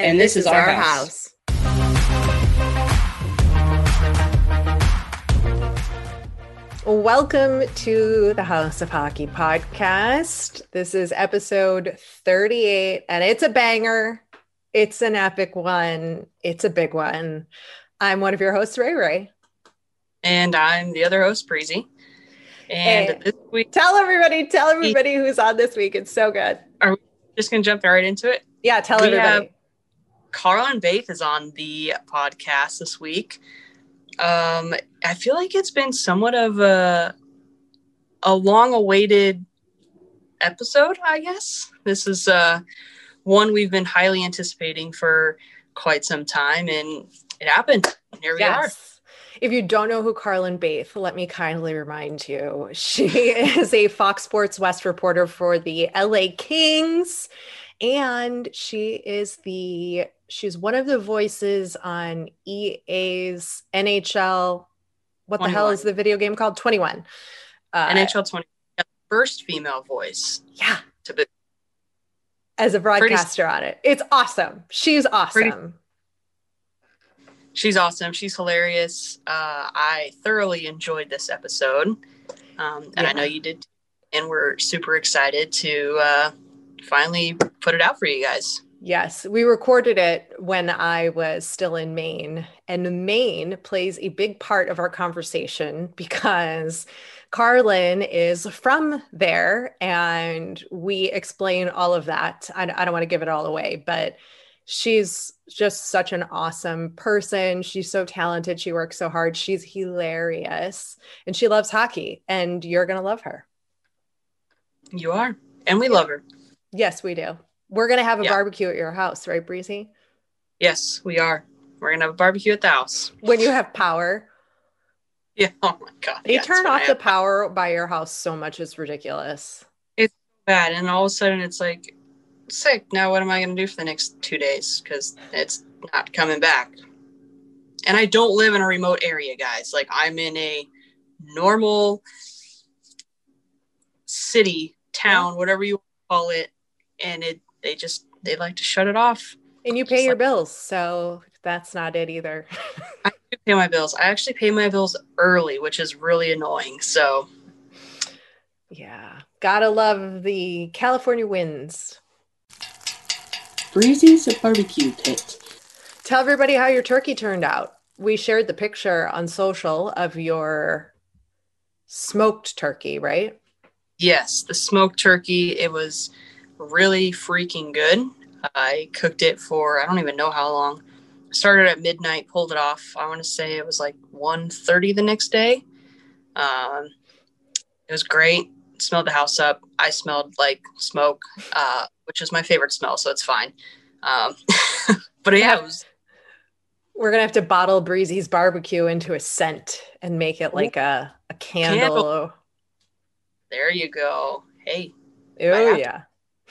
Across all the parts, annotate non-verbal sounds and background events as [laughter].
And, and this, this, is, our, our house. house. Welcome to the House of Hockey podcast. This is episode 38, and it's a banger. It's an epic one. It's a big one. I'm one of your hosts, Ray Ray. And I'm the other host, Breezy. And hey, this week, tell everybody, tell everybody who's on this week. It's so good. Are we just going to jump right into it? Yeah, tell we everybody. Carlin Bathe is on the podcast this week. Um, I feel like it's been somewhat of a a long awaited episode, I guess. This is uh, one we've been highly anticipating for quite some time, and it happened. Here we yes. are. If you don't know who Carlin Bathe, let me kindly remind you. She [laughs] is a Fox Sports West reporter for the LA Kings. And she is the she's one of the voices on EA's NHL. What 21. the hell is the video game called? 21. Uh, NHL 20. First female voice. Yeah. To be as a broadcaster pretty, on it. It's awesome. She's awesome. Pretty, she's awesome. She's hilarious. Uh, I thoroughly enjoyed this episode, um, and yeah. I know you did. And we're super excited to uh, finally put it out for you guys. Yes, we recorded it when I was still in Maine, and Maine plays a big part of our conversation [laughs] because Carlin is from there, and we explain all of that. I, I don't want to give it all away, but she's just such an awesome person. She's so talented. She works so hard. She's hilarious and she loves hockey, and you're going to love her. You are. And we love her. Yes, we do. We're going to have a yeah. barbecue at your house, right, Breezy? Yes, we are. We're going to have a barbecue at the house. When you have power. [laughs] Yeah. Oh my God. They yeah, turn off the power by your house so much. It's ridiculous. It's bad. And all of a sudden it's like, sick. Now what am I going to do for the next two days? Because it's not coming back. And I don't live in a remote area, guys. Like I'm in a normal city, town, whatever you call it, and it they just they like to shut it off. And you pay just your like, bills, so that's not it either. [laughs] I do pay my bills. I actually pay my bills early, which is really annoying. So yeah, gotta love the California winds. Breezy's barbecue pit. Tell everybody how your turkey turned out. We shared the picture on social of your smoked turkey, right? Yes, the smoked turkey. It was really freaking good. I cooked it for I don't even know how long. Started at midnight, pulled it off. I want to say it was like 1.30 the next day. Um, it was great. Smelled the house up. I smelled like smoke, uh, which is my favorite smell, so it's fine. Um, [laughs] but yeah, was, We're gonna have to bottle Breezy's barbecue into a scent and make it like a, a candle. candle. There you go. Hey. Oh yeah.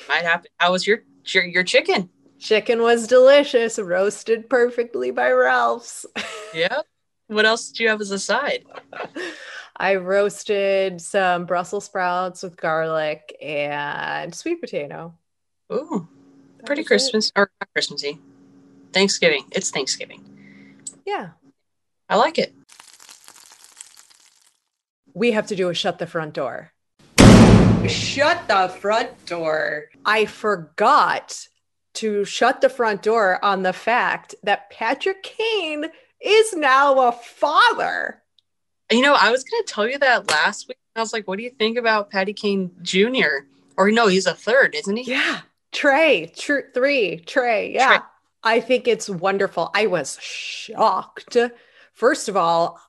Might happen. How was your your, your chicken? Chicken was delicious, roasted perfectly by Ralph's. [laughs] yeah. What else did you have as a side? I roasted some Brussels sprouts with garlic and sweet potato. Ooh, that pretty Christmas it. or not Christmassy. Thanksgiving. It's Thanksgiving. Yeah. I like it. We have to do a shut the front door. Shut the front door. I forgot to shut the front door on the fact that Patrick Kane is now a father. You know, I was going to tell you that last week. I was like, what do you think about Patty Kane Jr.? Or no, he's a third, isn't he? Yeah. Trey, tr- three, Trey. Yeah. Trey. I think it's wonderful. I was shocked. First of all,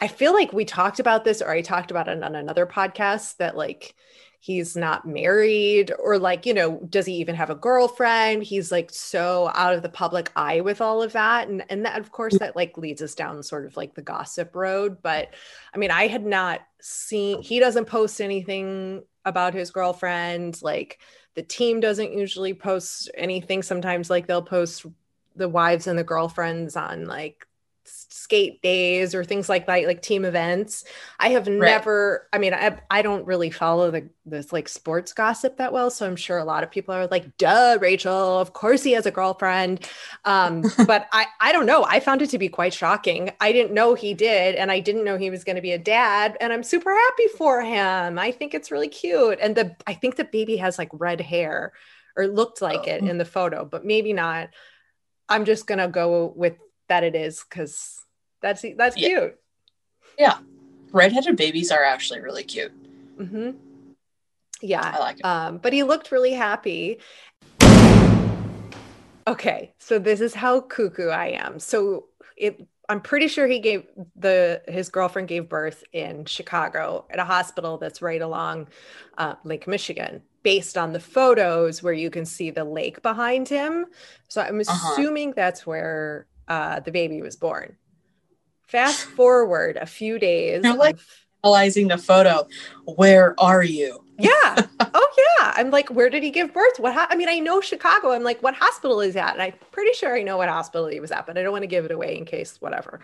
I feel like we talked about this or I talked about it on another podcast that like he's not married or like you know does he even have a girlfriend? He's like so out of the public eye with all of that. And and that of course that like leads us down sort of like the gossip road. But i mean i had not seen he doesn't post anything about his girlfriend. Like the team doesn't usually post anything. Sometimes like they'll post the wives and the girlfriends on like skate days or things like that, like team events. I have right. never, I mean, I, I don't really follow the this like sports gossip that well. So I'm sure a lot of people are like, duh, Rachel, of course he has a girlfriend. Um, [laughs] but I, I don't know. I found it to be quite shocking. I didn't know he did. And I didn't know he was going to be a dad. And I'm super happy for him. I think it's really cute. And the, I think the baby has like red hair or looked like oh. it in the photo, but maybe not. I'm just going to go with that it is because that's that's yeah. cute. Yeah, redheaded babies are actually really cute. Mm-hmm. Yeah, I like it. Um, but he looked really happy. Okay, so this is how cuckoo I am. So it I'm pretty sure he gave the his girlfriend gave birth in Chicago at a hospital that's right along uh, Lake Michigan, based on the photos where you can see the lake behind him. So I'm uh-huh. assuming that's where uh, the baby was born. Fast forward a few days. You're like analyzing the photo. Where are you? [laughs] yeah. Oh yeah. I'm like, where did he give birth? What? Ho-? I mean, I know Chicago. I'm like, what hospital is that? And I'm pretty sure I know what hospital he was at, but I don't want to give it away in case whatever.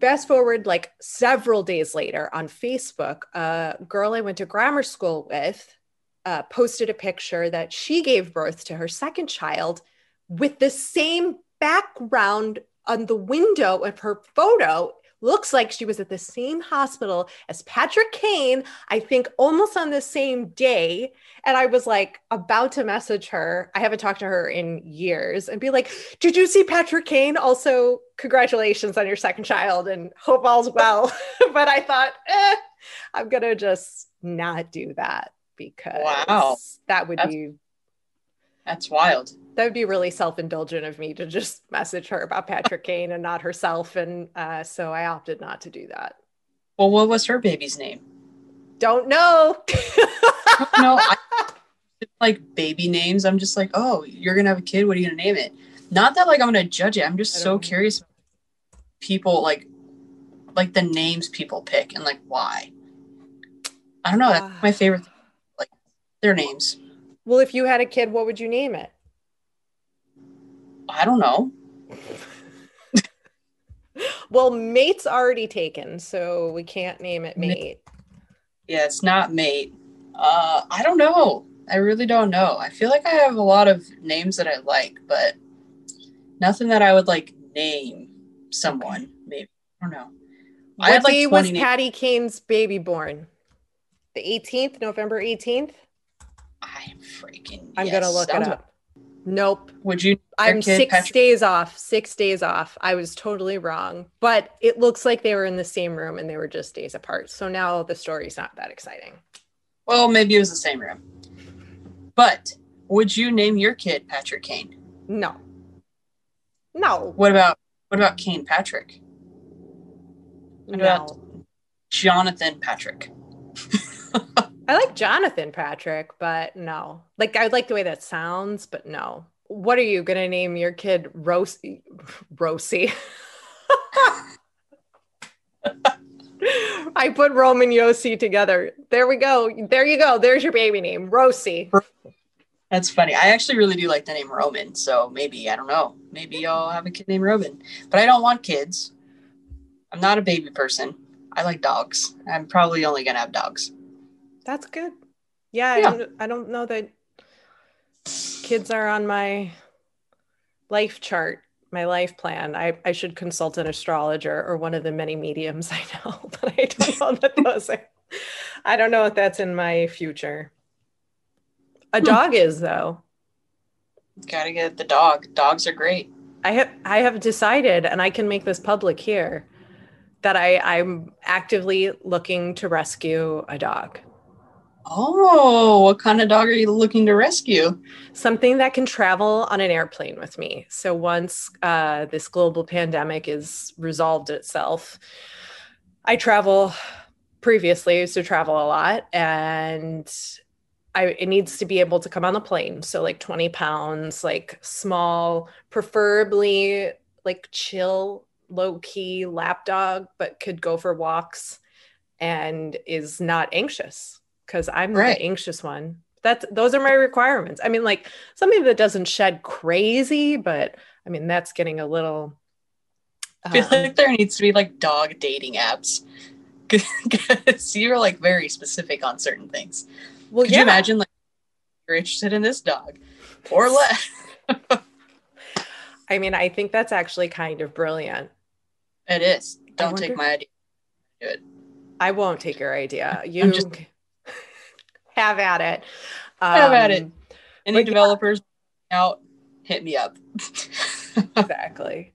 Fast forward like several days later on Facebook, a girl I went to grammar school with uh, posted a picture that she gave birth to her second child with the same background on the window of her photo looks like she was at the same hospital as Patrick Kane, I think almost on the same day. And I was like about to message her. I haven't talked to her in years and be like, Did you see Patrick Kane? Also, congratulations on your second child and hope all's well. [laughs] but I thought, eh, I'm going to just not do that because wow. that would that's, be. That's wild that would be really self-indulgent of me to just message her about Patrick Kane and not herself. And uh, so I opted not to do that. Well, what was her baby's name? Don't know. [laughs] no, I, like baby names. I'm just like, oh, you're gonna have a kid. What are you gonna name it? Not that like I'm gonna judge it. I'm just so know. curious. People like, like the names people pick and like why. I don't know. That's uh, my favorite. Like their names. Well, if you had a kid, what would you name it? I don't know. [laughs] well, mate's already taken, so we can't name it mate. Yeah, it's not mate. Uh, I don't know. I really don't know. I feel like I have a lot of names that I like, but nothing that I would like name someone. Maybe I don't know. What I had, like, day was names. Patty Kane's baby born? The 18th, November 18th. I'm freaking. I'm yes. gonna look Sounds it up. Nope. Would you? I'm six Patrick? days off. Six days off. I was totally wrong, but it looks like they were in the same room and they were just days apart. So now the story's not that exciting. Well, maybe it was the same room. But would you name your kid Patrick Kane? No. No. What about what about Kane Patrick? What no. about Jonathan Patrick? [laughs] I like Jonathan Patrick, but no. Like I like the way that sounds, but no. What are you gonna name your kid Rosie? [laughs] Rosie. [laughs] I put Roman Yossi together. There we go. There you go. There's your baby name, Rosie. That's funny. I actually really do like the name Roman. So maybe, I don't know. Maybe I'll have a kid named Roman. But I don't want kids. I'm not a baby person. I like dogs. I'm probably only going to have dogs. That's good. Yeah, yeah. I, don't, I don't know that kids are on my life chart, my life plan. I, I should consult an astrologer or one of the many mediums [laughs] I know, but I don't know that those are, I don't know if that's in my future. A hmm. dog is though. Gotta get the dog. Dogs are great. I have I have decided, and I can make this public here, that I, I'm actively looking to rescue a dog. Oh, what kind of dog are you looking to rescue? Something that can travel on an airplane with me. So once uh, this global pandemic is resolved itself, I travel previously used to travel a lot and I, it needs to be able to come on the plane. So like 20 pounds, like small, preferably like chill, low key lap dog, but could go for walks and is not anxious because I'm right. the anxious one. That's those are my requirements. I mean, like something that doesn't shed crazy, but I mean that's getting a little. Um, I feel um, like there needs to be like dog dating apps [laughs] because you're like very specific on certain things. Well, Could yeah. you imagine like you're interested in this dog or less? [laughs] I mean, I think that's actually kind of brilliant. It is. Don't wonder... take my idea. Do it. I won't take your idea. You just... have at it. Um, have at it. Any developers yeah. out, hit me up. [laughs] exactly.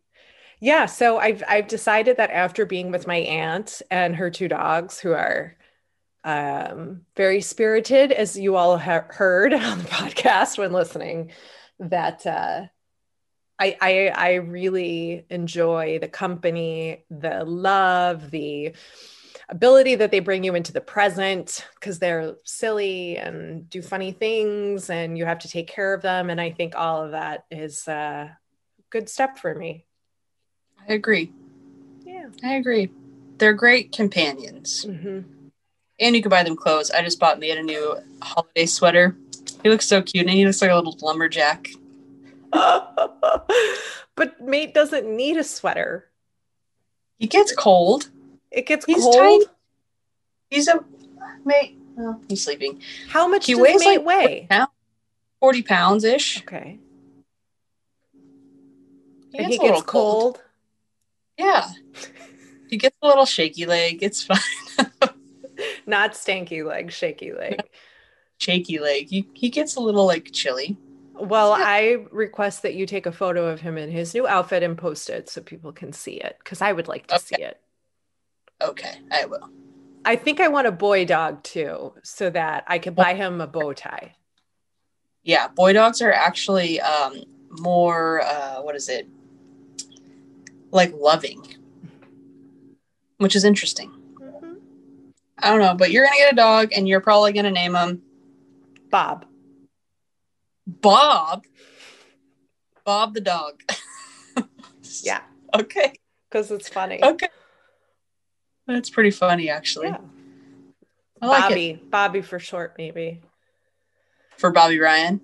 Yeah, so I've I've decided that after being with my aunt and her two dogs, who are um, very spirited, as you all have heard [laughs] on the podcast when listening, that uh, I, I I really enjoy the company, the love, the ability that they bring you into the present because they're silly and do funny things and you have to take care of them. And i think all of that is a good step for me. I agree. Yeah. I agree. They're great companions. Mm-hmm. and you can buy them clothes. I just bought me a new holiday sweater. He looks so cute and he looks like a little lumberjack. [laughs] But mate doesn't need a sweater. He gets cold it gets he's cold. Tiny. He's a mate. Oh, he's sleeping. How much he weighs mate like weigh? 40 pounds ish. Okay. He gets, he gets cold. cold. Yeah. he gets a little shaky leg. It's [laughs] fine. Not stanky leg, shaky leg. shaky leg. He, he gets a little like chilly. Well, yeah. I request that you take a photo of him in his new outfit and post it so people can see it because I would like to okay. see it. Okay, I will. I think I want a boy dog too, so that I could buy him a bow tie. Yeah, boy dogs are actually um, more, uh, what is it? Like loving, which is interesting. Mm-hmm. I don't know, but you're going to get a dog and you're probably going to name him Bob. Bob? Bob the dog. [laughs] yeah. Okay. Because it's funny. Okay. That's pretty funny, actually. Yeah. Like Bobby, it. Bobby for short, maybe. For Bobby Ryan,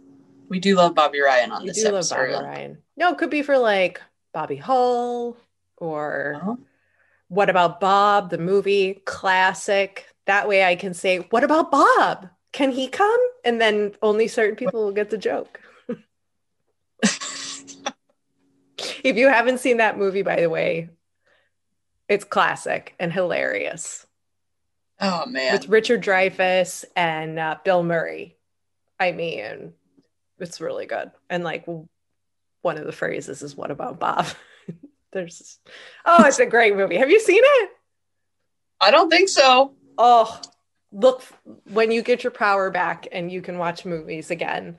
we do love Bobby Ryan on we this do episode. Love Bobby Ryan. No, it could be for like Bobby Hull or uh-huh. what about Bob, the movie classic. That way, I can say, "What about Bob? Can he come?" And then only certain people will get the joke. [laughs] if you haven't seen that movie, by the way, it's classic and hilarious. Oh man. With Richard Dreyfuss and uh, Bill Murray. I mean, it's really good. And like one of the phrases is what about Bob? [laughs] There's Oh, it's a great movie. Have you seen it? I don't think so. Oh, look when you get your power back and you can watch movies again.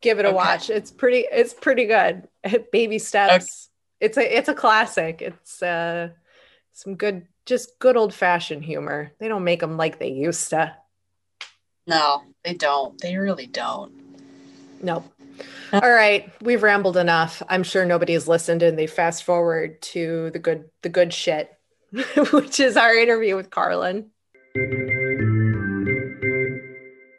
Give it a okay. watch. It's pretty it's pretty good. Baby steps. Okay. It's a it's a classic. It's uh some good, just good old fashioned humor. They don't make them like they used to. No, they don't. They really don't. Nope. All right, we've rambled enough. I'm sure nobody's listened and they fast forward to the good the good shit, [laughs] which is our interview with Carlin.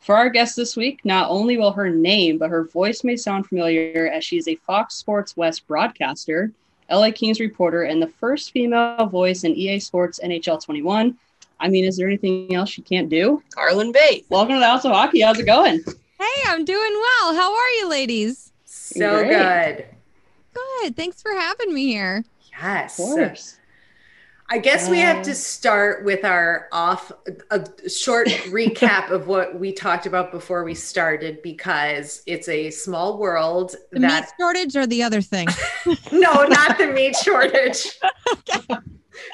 For our guest this week, not only will her name, but her voice may sound familiar as she is a Fox Sports West broadcaster LA Kings reporter, and the first female voice in EA Sports NHL 21. I mean, is there anything else you can't do? Carlin Bathe. Welcome to the House of Hockey. How's it going? Hey, I'm doing well. How are you, ladies? So Great. good. Good. Thanks for having me here. Yes. Of course. I guess we have to start with our off a short [laughs] recap of what we talked about before we started because it's a small world. The that... meat shortage or the other thing? [laughs] no, not the meat [laughs] shortage.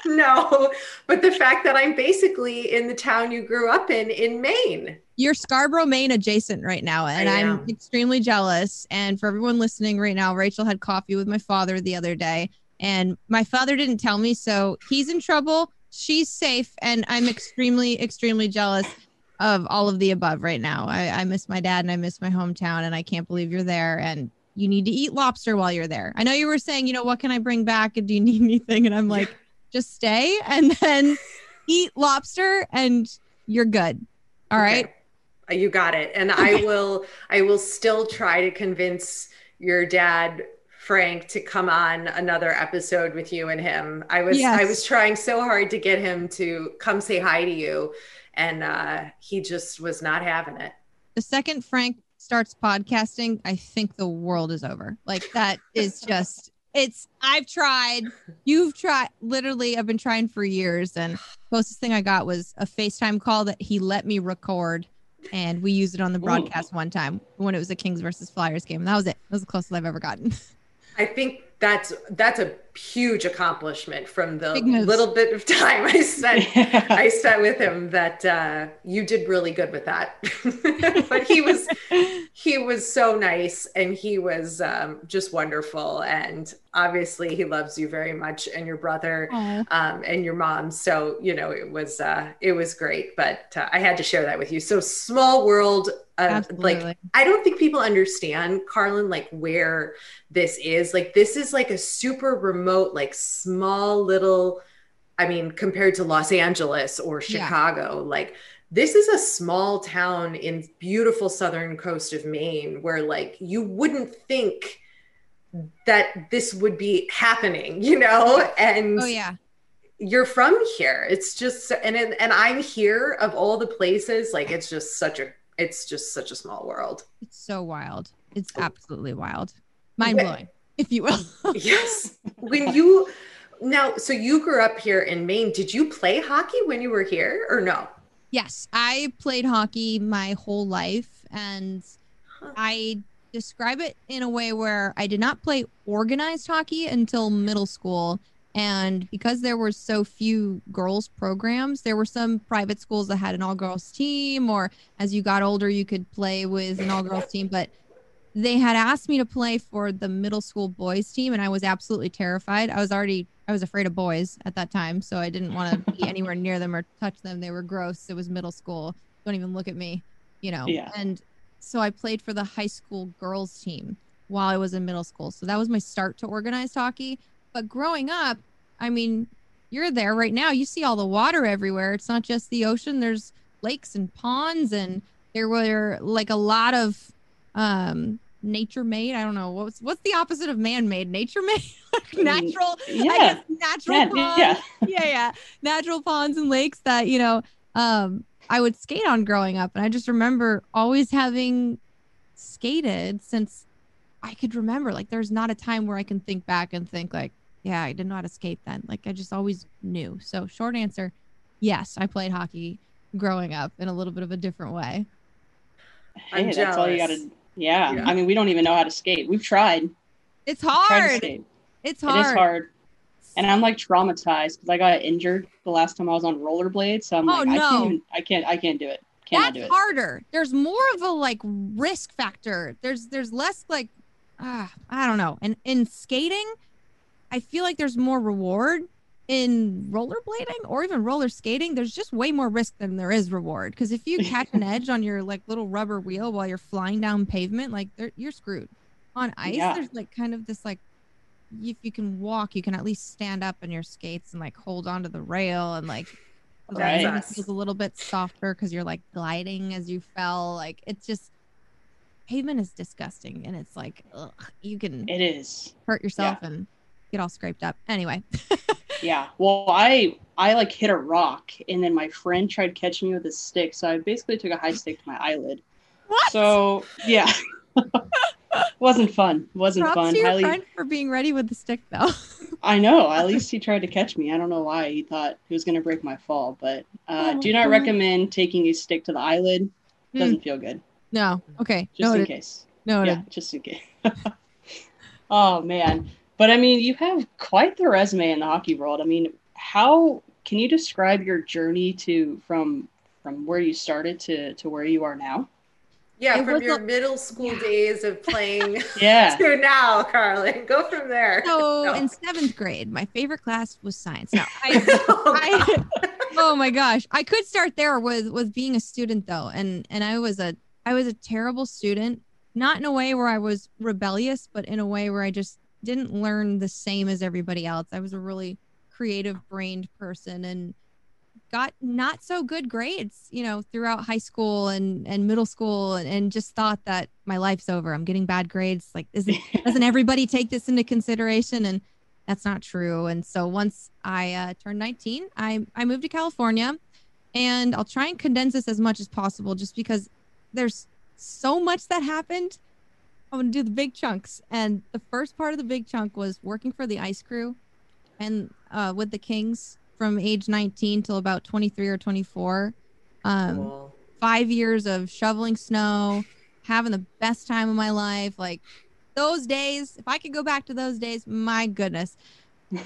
No, but the fact that I'm basically in the town you grew up in in Maine. You're Scarborough, Maine adjacent right now, and I'm extremely jealous. And for everyone listening right now, Rachel had coffee with my father the other day and my father didn't tell me, so he's in trouble. she's safe, and I'm extremely, extremely jealous of all of the above right now. I, I miss my dad and I miss my hometown, and I can't believe you're there. And you need to eat lobster while you're there. I know you were saying, you know, what can I bring back? And do you [laughs] need anything? And I'm like, just stay and then eat lobster, and you're good. All okay. right. You got it. And I will I will still try to convince your dad Frank to come on another episode with you and him. I was yes. I was trying so hard to get him to come say hi to you and uh he just was not having it. The second Frank starts podcasting, I think the world is over. Like that is just it's I've tried, you've tried literally I've been trying for years and the closest thing I got was a FaceTime call that he let me record and we used it on the broadcast Ooh. one time when it was a Kings versus Flyers game. And that was it. That was the closest I've ever gotten. [laughs] I think that's that's a huge accomplishment from the little bit of time I spent [laughs] I spent with him that uh, you did really good with that. [laughs] but he was he was so nice and he was um, just wonderful and obviously he loves you very much and your brother um, and your mom. So you know it was uh, it was great. But uh, I had to share that with you. So small world uh, like I don't think people understand, Carlin, like where this is. Like this is like a super remote, like small little. I mean, compared to Los Angeles or Chicago, yeah. like this is a small town in beautiful southern coast of Maine where like you wouldn't think that this would be happening, you know? And oh yeah. You're from here. It's just and it, and I'm here of all the places like it's just such a it's just such a small world. It's so wild. It's oh. absolutely wild. Mind blowing, if you will. [laughs] yes. When you now, so you grew up here in Maine. Did you play hockey when you were here or no? Yes, I played hockey my whole life and huh. I describe it in a way where I did not play organized hockey until middle school and because there were so few girls programs, there were some private schools that had an all girls team, or as you got older, you could play with an all girls team. But they had asked me to play for the middle school boys team, and I was absolutely terrified. I was already, I was afraid of boys at that time, so I didn't want to be [laughs] anywhere near them or touch them. They were gross. It was middle school. Don't even look at me, you know? Yeah. And so I played for the high school girls team while I was in middle school. So that was my start to organized hockey. But growing up, I mean, you're there right now. You see all the water everywhere. It's not just the ocean. There's lakes and ponds, and there were like a lot of um nature made. I don't know what's what's the opposite of man made. Nature made, [laughs] mm, natural. Yeah, natural yeah, ponds. Yeah. yeah, yeah, natural ponds and lakes that you know um I would skate on growing up, and I just remember always having skated since I could remember. Like, there's not a time where I can think back and think like, yeah, I did not escape then. Like I just always knew. So short answer, yes, I played hockey growing up in a little bit of a different way. Hey, that's jealous. all you gotta yeah. yeah. I mean we don't even know how to skate. We've tried. It's hard. It's hard. It is hard. And I'm like traumatized because I got injured the last time I was on rollerblades. So I'm oh, like, no. I can't even, I can't I can't do it. Can't That's harder. There's more of a like risk factor. There's there's less like ah, I don't know. And in skating, I feel like there's more reward in rollerblading or even roller skating. There's just way more risk than there is reward. Because if you [laughs] catch an edge on your like little rubber wheel while you're flying down pavement, like you're screwed. On ice, yeah. there's like kind of this like if you can walk, you can at least stand up in your skates and like hold onto the rail and like [laughs] right. feels a little bit softer because you're like gliding as you fell. Like it's just pavement is disgusting and it's like ugh, you can it is hurt yourself yeah. and get all scraped up. Anyway. [laughs] yeah. Well, I I like hit a rock and then my friend tried catching me with a stick, so I basically took a high stick to my eyelid. What? So yeah. [laughs] wasn't fun. Wasn't Props fun. To your Highly... friend for being ready with the stick though. [laughs] I know. At least he tried to catch me. I don't know why he thought he was going to break my fall, but uh, oh, do not recommend taking a stick to the eyelid. Doesn't mm. feel good. No. Okay. Just Noted. in case. No. Yeah, just in case. oh man. But I mean, you have quite the resume in the hockey world. I mean, how can you describe your journey to from from where you started to to where you are now? Yeah, It from your a- middle school Yeah. days of playing [laughs] Yeah. [laughs] to now, Carlin. Go from there. So No. in seventh grade, my favorite class was science. No, [laughs] I, Oh, I oh my gosh, I could start there with with being a student though, and and I was a I was a terrible student, not in a way where I was rebellious, but in a way where I just didn't learn the same as everybody else. I was a really creative brained person and got not so good grades, you know, throughout high school and and middle school, and, and just thought that my life's over. I'm getting bad grades. Like, isn't [laughs] doesn't everybody take this into consideration? And that's not true. And so once I uh, turned 19, I I moved to California, and I'll try and condense this as much as possible, just because there's so much that happened. I'm gonna do the big chunks, and the first part of the big chunk was working for the ice crew, and uh, with the Kings from age 19 till about 23 or 24. Um, Cool. five years of shoveling snow, having the best time of my life. Like those days, if I could go back to those days, my goodness,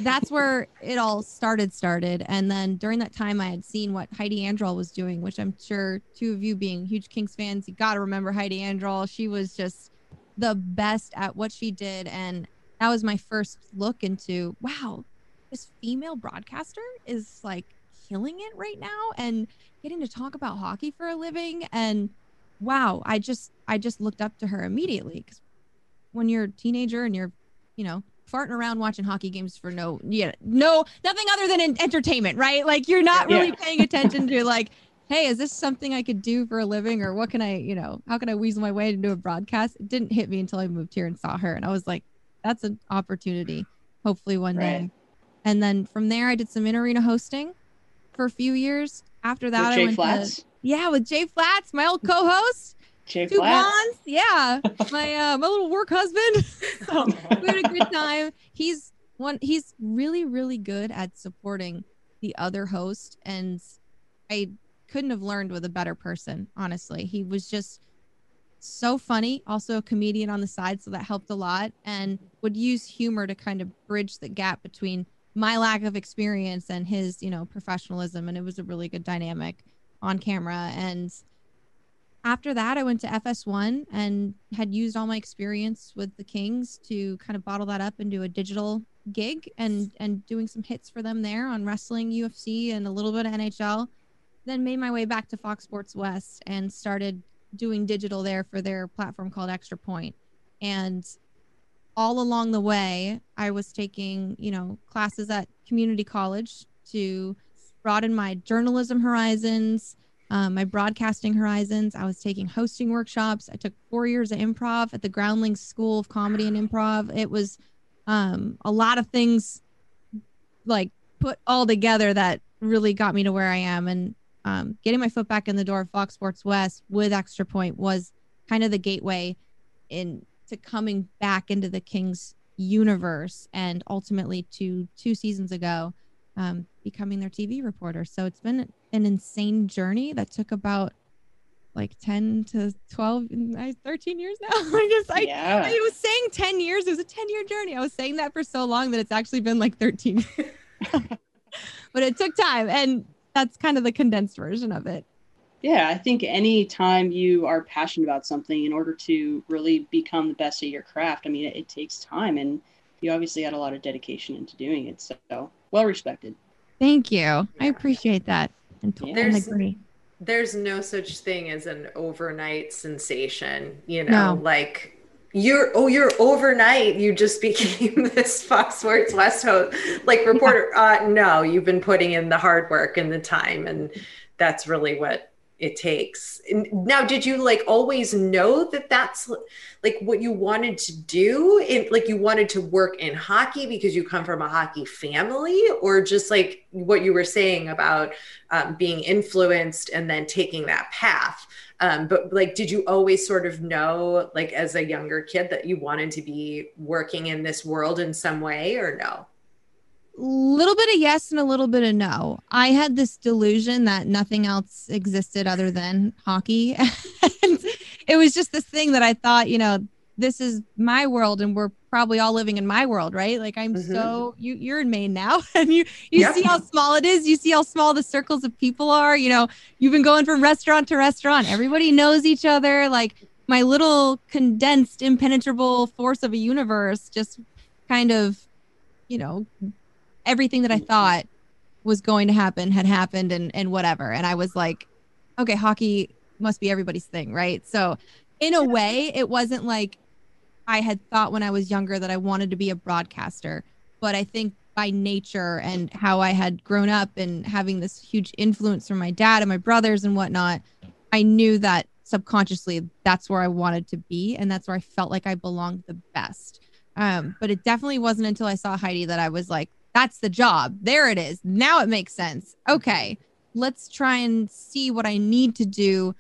that's [laughs] where it all started. Started, and then during that time, I had seen what Heidi Androl was doing, which I'm sure two of you being huge Kings fans, you got to remember Heidi Androl. She was just the best at what she did, and that was my first look into wow, this female broadcaster is like killing it right now, and getting to talk about hockey for a living and wow i just i just looked up to her immediately because when you're a teenager and you're you know farting around watching hockey games for no yeah no nothing other than en- entertainment right like you're not really Yeah. paying attention to like hey is this something i could do for a living or what can i you know how can i weasel my way into a broadcast it didn't hit me until i moved here and saw her and i was like that's an opportunity hopefully one day and then from there i did some in arena hosting for a few years after that With i Jay went to Flats. yeah, with Jay Flats, my old co-host, Jay two Flats. blondes. Yeah, my uh, my little work husband. [laughs] so we had a good time. He's one. He's really really good at supporting the other host, and I couldn't have learned with a better person. Honestly, he was just so funny. Also a comedian on the side, so that helped a lot, and would use humor to kind of bridge the gap between my lack of experience and his, you know, professionalism. And it was a really good dynamic on camera. And after that, I went to FS1 and had used all my experience with the Kings to kind of bottle that up into a digital gig and and doing some hits for them there on wrestling, UFC, and a little bit of NHL. Then made my way back to Fox Sports West and started doing digital there for their platform called Extra Point. And all along the way, I was taking, you know, classes at community college to broaden my journalism horizons, um, my broadcasting horizons. I was taking hosting workshops. I took four years of improv at the Groundlings School of Comedy and Improv. It was um, a lot of things like put all together that really got me to where I am. And um, getting my foot back in the door of Fox Sports West with Extra Point was kind of the gateway in to coming back into the Kings universe and ultimately to two seasons ago um, becoming their TV reporter. So it's been an insane journey that took about like 10 to 12, 13 years now. [laughs] I just, I, yeah. I was saying 10 years. It was a 10 year journey. I was saying that for so long that it's actually been like 13. [laughs] [laughs] but it took time. And that's kind of the condensed version of it. Yeah, I think any time you are passionate about something, in order to really become the best at your craft, I mean, it, it takes time, and you obviously had a lot of dedication into doing it. So, well respected. Thank you. I appreciate that. And, t- and There's- agree. There's no such thing as an overnight sensation, you know, No. like you're oh you're overnight. You just [laughs] became this Fox Sports West host like reporter. Uh no you've been putting in the hard work and the time and that's really what it takes. Now did you like always know that that's like what you wanted to do? In like you wanted to work in hockey because you come from a hockey family or just like what you were saying about um, being influenced and then taking that path um, but like did you always sort of know like as a younger kid that you wanted to be working in this world in some way or no A little bit of yes and a little bit of no. I had this delusion that nothing else existed other than hockey. [laughs] and it was just this thing that I thought, you know, this is my world and we're probably all living in my world, right? Like I'm Mhm. so you you're in Maine now [laughs] and you you Yep. see how small it is, you see how small the circles of people are, you know, you've been going from restaurant to restaurant. Everybody knows each other. Like my little condensed impenetrable force of a universe just kind of, you know, everything that I thought was going to happen had happened and and whatever. And I was like, okay, hockey must be everybody's thing, right? So in a way, it wasn't like I had thought when I was younger that I wanted to be a broadcaster, but I think by nature and how I had grown up and having this huge influence from my dad and my brothers and whatnot, I knew that subconsciously that's where I wanted to be and that's where I felt like I belonged the best. Um, but it definitely wasn't until I saw Heidi that I was like, that's the job. There it is. Now it makes sense. Okay, let's try and see what I need to do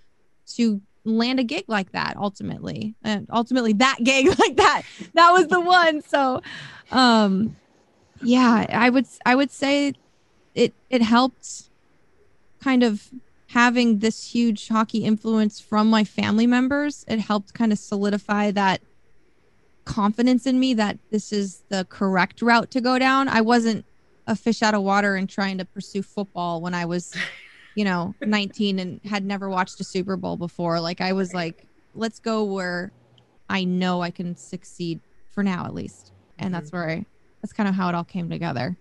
to land a gig like that ultimately. And ultimately that gig [laughs] like that. That was the one. So um yeah, I would I would say it it helped kind of having this huge hockey influence from my family members. It helped kind of solidify that confidence in me that this is the correct route to go down. I wasn't a fish out of water and trying to pursue football when I was, [laughs] you know, 19 and had never watched a Super Bowl before. Like I was like, let's go where I know I can succeed for now at least. And that's mm-hmm. where I that's kind of how it all came together.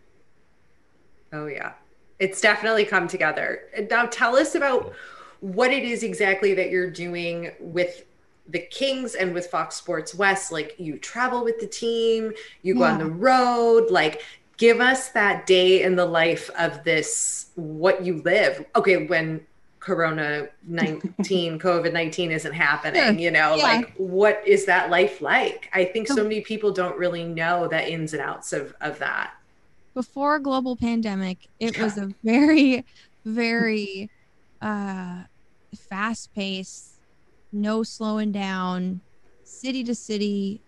Oh yeah. It's definitely come together. Now tell us about what it is exactly that you're doing with the Kings and with Fox Sports West. Like you travel with the team, you go on the road, like give us that day in the life of this what you live. Okay, when Corona 19, [laughs] COVID 19 isn't happening, you know, Yeah. like what is that life like? I think so many people don't really know the ins and outs of, of that. before global pandemic it was a very very uh fast pace no slowing down city to city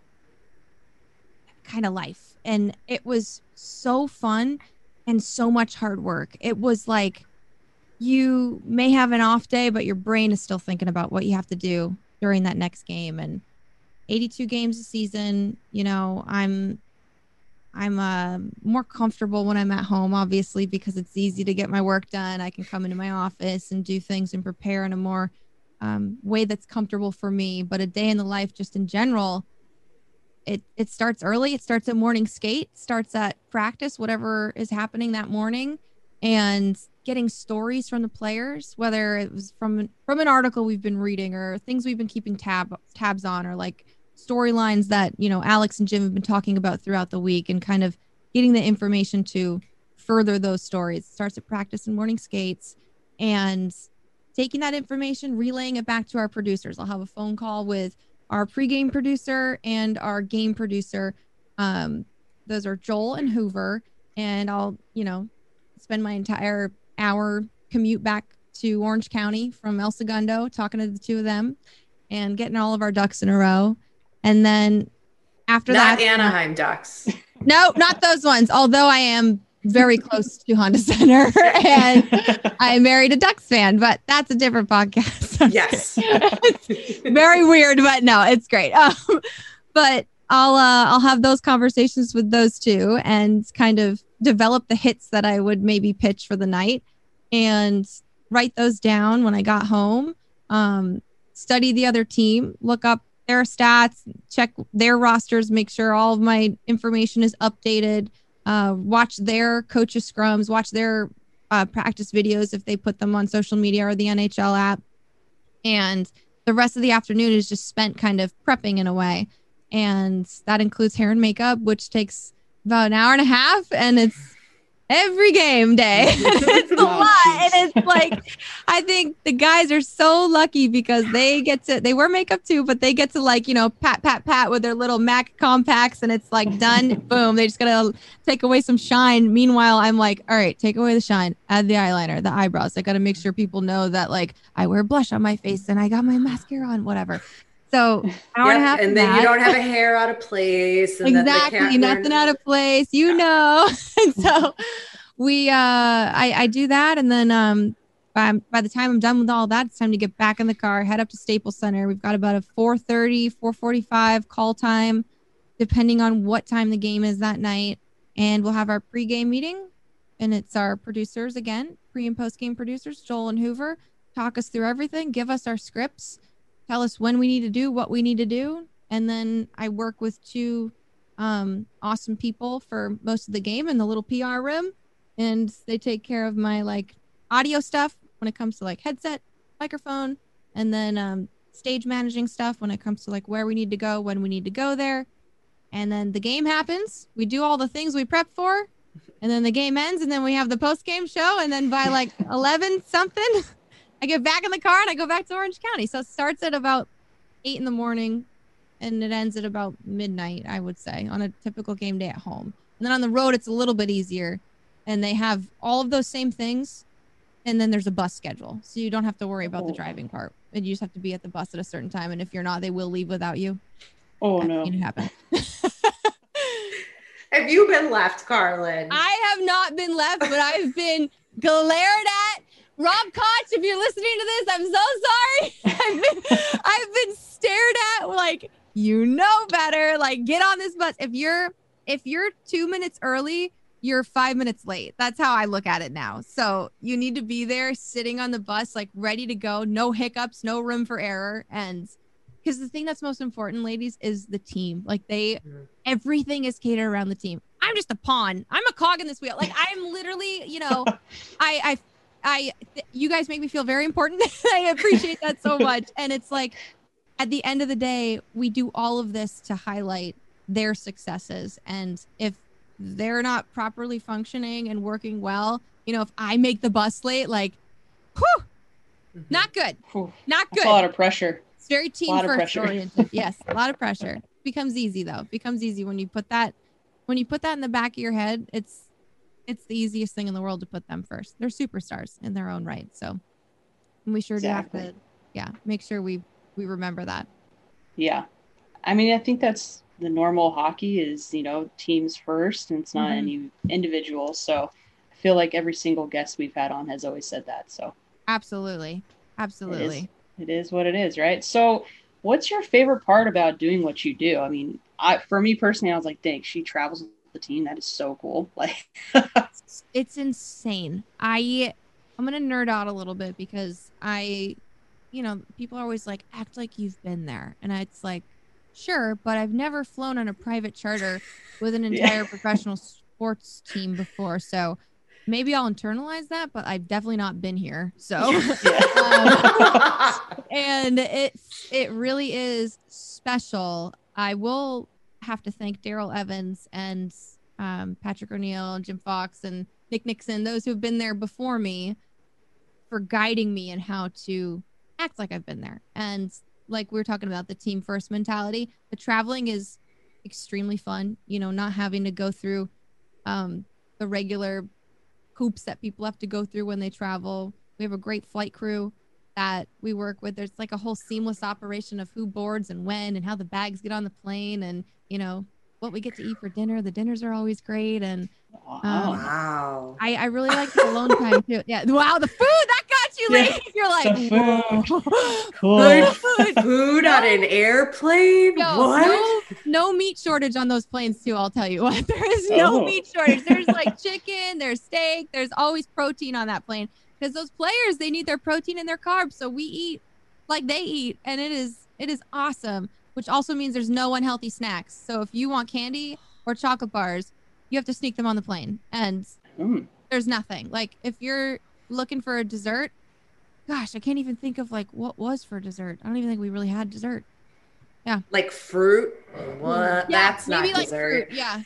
kind of life and it was so fun and so much hard work it was like you may have an off day but your brain is still thinking about what you have to do during that next game and 82 games a season you know i'm I'm uh, more comfortable when I'm at home, obviously, because it's easy to get my work done. I can come into my office and do things and prepare in a more um, way that's comfortable for me. But a day in the life, just in general, it it starts early. It starts at morning skate, starts at practice, whatever is happening that morning, and getting stories from the players, whether it was from from an article we've been reading or things we've been keeping tab tabs on, or like storylines that you know Alex and Jim have been talking about throughout the week and kind of getting the information to further those stories. It starts at practice and morning skates and taking that information, relaying it back to our producers. I'll have a phone call with our pregame producer and our game producer. Um, those are Joel and Hoover, and I'll you know spend my entire hour commute back to Orange County from El Segundo talking to the two of them and getting all of our ducks in a row. And then after Not that, Anaheim Ducks. [laughs] no, not those ones. Although I am very close to Honda Center [laughs] and I married a Ducks fan, but that's a different podcast. [laughs] Yes. Very weird, but no, it's great. [laughs] Um, but I'll uh, I'll have those conversations with those two and kind of develop the hits that I would maybe pitch for the night and write those down when I got home. Um, study the other team, look up their stats, check their rosters, make sure all of my information is updated. Uh, watch their coaches scrums, watch their uh, practice videos if they put them on social media or the NHL app. And the rest of the afternoon is just spent kind of prepping in a way. And that includes hair and makeup, which takes about an hour and a half. And it's every game day. [laughs] it's a lot. And it's like, I think the guys are so lucky because they get to, they wear makeup too, but they get to like, you know, pat, pat, pat with their little MAC compacts and it's like done. [laughs] Boom. They just got to take away some shine. Meanwhile, I'm like, all right, take away the shine, add the eyeliner, the eyebrows. I got to make sure people know that like I wear blush on my face and I got my mascara on, whatever. So hour and a half. and then you don't have a hair out of place. That exactly nothing out of place you know [laughs] and so [laughs] we uh i i do that and then um by, by the time i'm done with all that it's time to get back in the car head up to staples center we've got about a 4.30 4.45 call time depending on what time the game is that night. And we'll have our pregame meeting, and it's our producers again, pre and post game producers, Joel and Hoover, talk us through everything, give us our scripts, tell us when we need to do what we need to do. And then I work with two um, awesome people for most of the game in the little PR room, and they take care of my like audio stuff when it comes to like headset, microphone, and then um, stage managing stuff when it comes to like where we need to go, when we need to go there. And then the game happens. We do all the things we prep for, and then the game ends, and then we have the post game show. And then by like [laughs] 11 something, I get back in the car and I go back to Orange County. So it starts at about eight in the morning and it ends at about midnight, I would say, on a typical game day at home. And then on the road, it's a little bit easier. And they have all of those same things. And then there's a bus schedule. So you don't have to worry about the Oh. driving part. And you just have to be at the bus at a certain time. And if you're not, they will leave without you. Oh I've no. it happen. [laughs] Have you been left, Carlin? I have not been left, but I've been glared at. Rob Koch, if you're listening to this, I'm so sorry. [laughs] I've been, I've been stared at like you know better. Like get on this bus. If you're if you're two minutes early, you're five minutes late. That's how I look at it now. So you need to be there, sitting on the bus, like ready to go. No hiccups, no room for error, and because the thing that's most important, ladies, is the team. Like they everything is catered around the team. I'm just a pawn. I'm a cog in this wheel. Like I'm literally, you know, [laughs] I I I th- you guys make me feel very important. [laughs] I appreciate that so [laughs] much. And it's like at the end of the day, we do all of this to highlight their successes and if they're not properly functioning and working well, you know, if I make the bus late, like whew, Mhm. not good. Whew. Not That's good. a lot of pressure. It's very team first oriented. [laughs] Yes, a lot of pressure. Becomes easy though. Becomes easy when you put that when you put that in the back of your head. It's it's the easiest thing in the world to put them first. They're superstars in their own right. So and we sure do have to yeah, make sure we we remember that. Yeah. I mean, I think that's the normal hockey is, you know, teams first and it's not Mhm. any individual. So I feel like every single guest we've had on has always said that. So Absolutely. Absolutely. it is what it is, right? So what's your favorite part about doing what you do? I mean, I for me personally, I was like, dang, she travels the team. That is so cool. [laughs] Like It's, it's insane. I I'm gonna nerd out a little bit because I, you know, people are always like, act like you've been there, and it's like, sure, but I've never flown on a private charter with an [laughs] Yeah. entire professional sports team before, so maybe I'll internalize that. But I've definitely not been here, so. [laughs] yeah. Um, and it's it really is special. I will have to thank Daryl Evans and um, Patrick O'Neill, Jim Fox, and Nick Nickson, those who have been there before me, for guiding me in how to act like I've been there. And like we were talking about the team first mentality, the traveling is extremely fun. You know, not having to go through um, the regular hoops that people have to go through when they travel. We have a great flight crew that we work with. There's like a whole seamless operation of who boards and when and how the bags get on the plane and, you know, what we get to eat for dinner. The dinners are always great. And Wow. wow. I, I really like the alone time too. Yeah. Wow. The food that got you, Yeah, ladies. You're like, the food. "Whoa." cool. Good food. Food on an airplane? No, what? no, no meat shortage on those planes too. I'll tell you what. [laughs] There is no Oh. meat shortage. There's like chicken, there's steak, there's always protein on that plane because those players they need their protein and their carbs. So we eat like they eat, and it is it is awesome. Which also means there's no unhealthy snacks. So if you want candy or chocolate bars, you have to sneak them on the plane, and Mm. there's nothing. Like if you're looking for a dessert, gosh, I can't even think of like what was for dessert. I don't even think we really had dessert. Like fruit? What? That's not maybe like dessert. fruit. Yeah.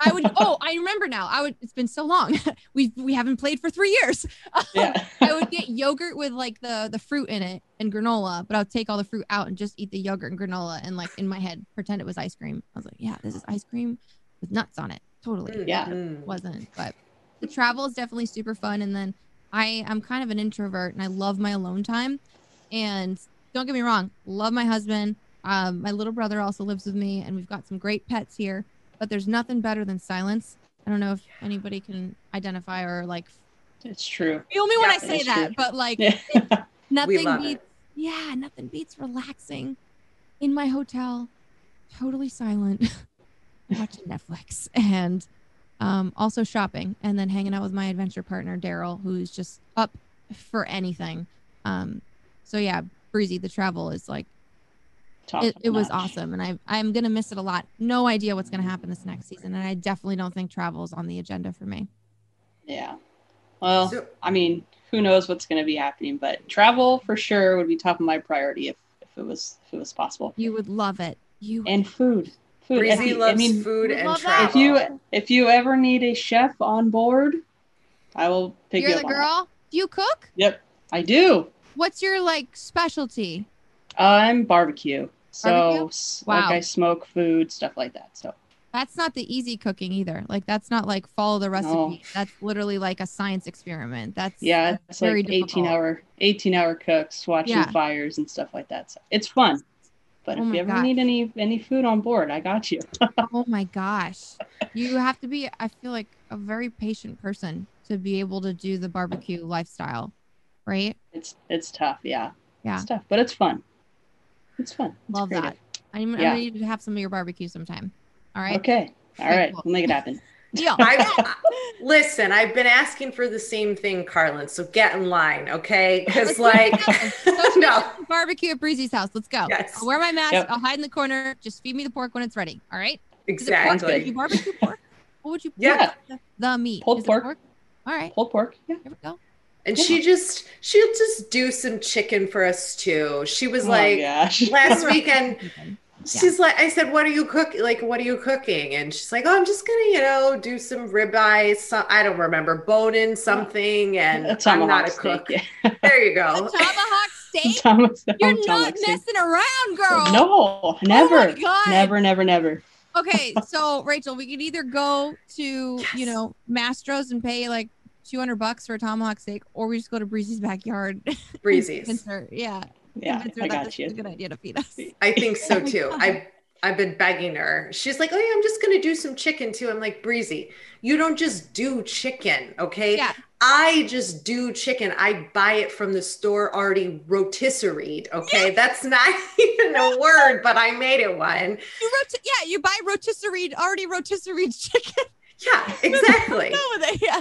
I would. Oh, I remember now. I would. It's been so long. [laughs] we we haven't played for three years. [laughs] Yeah. I would get yogurt with like the the fruit in it and granola, but I would take all the fruit out and just eat the yogurt and granola and like in my head pretend it was ice cream. I was like, yeah, this is ice cream with nuts on it. Totally Yeah. Mhm. wasn't, but the travel is definitely super fun. And then I I'm kind of an introvert and I love my alone time. And don't get me wrong, love my husband. Um, my little brother also lives with me, and we've got some great pets here. But there's nothing better than silence. I don't know if anybody can identify or like It's true. feel me when I say that, true. but like Yeah. [laughs] nothing beats it. yeah, nothing beats relaxing in my hotel, totally silent, [laughs] watching Netflix and um, also shopping, and then hanging out with my adventure partner Daryl, who's just up for anything. Um, so yeah, breezy. The travel is like Top it, it was awesome, and I I'm gonna miss it a lot. No idea what's gonna happen this next season, and I definitely don't think travel is on the agenda for me. Yeah. Well, So- I mean, who knows what's going to be happening, but travel for sure would be top of my priority if, if it was if it was possible. You would love it. You And food. Food. If Breezy you- loves I mean, food and love that. if you if you ever need a chef on board, I will pick you're you the up on that. girl. Do you cook? Yep, I do. What's your like specialty? I'm barbecue. So Wow. like I smoke food, stuff like that. So That's not the easy cooking either. Like that's not like follow the recipe. No. That's literally like a science experiment. That's yeah, that's it's very like 18 difficult. hour 18 hour cooks watching Yeah. fires and stuff like that. So it's fun. But Oh if you ever gosh. need any any food on board, I got you. [laughs] oh my gosh. You have to be I feel like a very patient person to be able to do the barbecue lifestyle, right? It's it's tough, yeah. Yeah. It's tough, but it's fun. It's fun. It's Love creative. that. I'm, I'm ready to have some of your barbecue sometime. All right. Okay. All Okay, right. cool. We'll make it happen. [laughs] Deal. I, listen, I've been asking for the same thing, Carlin. So get in line, okay? [laughs] Because like, make it happen. [laughs] Social no, barbecue at Breezy's house. Let's go. Yes. I'll wear my mask. Yep. I'll hide in the corner. Just feed me the pork when it's ready. All right. Is it pork? Would exactly. you barbecue pork? What would you? Yeah. The, the meat. Pulled Is it pork. All right. Pulled pork. Yeah. Here we go. And she just, she'll just do some chicken for us too. She was oh like, gosh. [laughs] last weekend, [laughs] Yeah. she's like, I said, what are you cooking? Like, what are you cooking? And she's like, oh, I'm just gonna, you know, do some ribeye. Some, I don't remember, bone in something. And I'm not a steak, cook. Yeah. [laughs] There you A go. tomahawk steak. Thomas- You're tomahawk not steak. messing around, girl. No, never. Oh my God. Never, never, never. Okay, so Rachel, we could either go to you know Mastro's and pay like two hundred bucks for a tomahawk steak, or we just go to Breezy's backyard. [laughs] Breezy's. Yeah. Yeah, I got you. a good idea to feed us. [laughs] I think so [laughs] Oh too. I I've been begging her. She's like, "Oh yeah, I'm just gonna do some chicken too." I'm like, "Breezy, you don't just do chicken, okay? Yeah. I just do chicken. I buy it from the store already rotisseried. Okay, that's not even a word, but I made it one. You roti- yeah, you buy rotisserie already rotisserie chicken. Yeah, [laughs] exactly. Go with it. Yeah.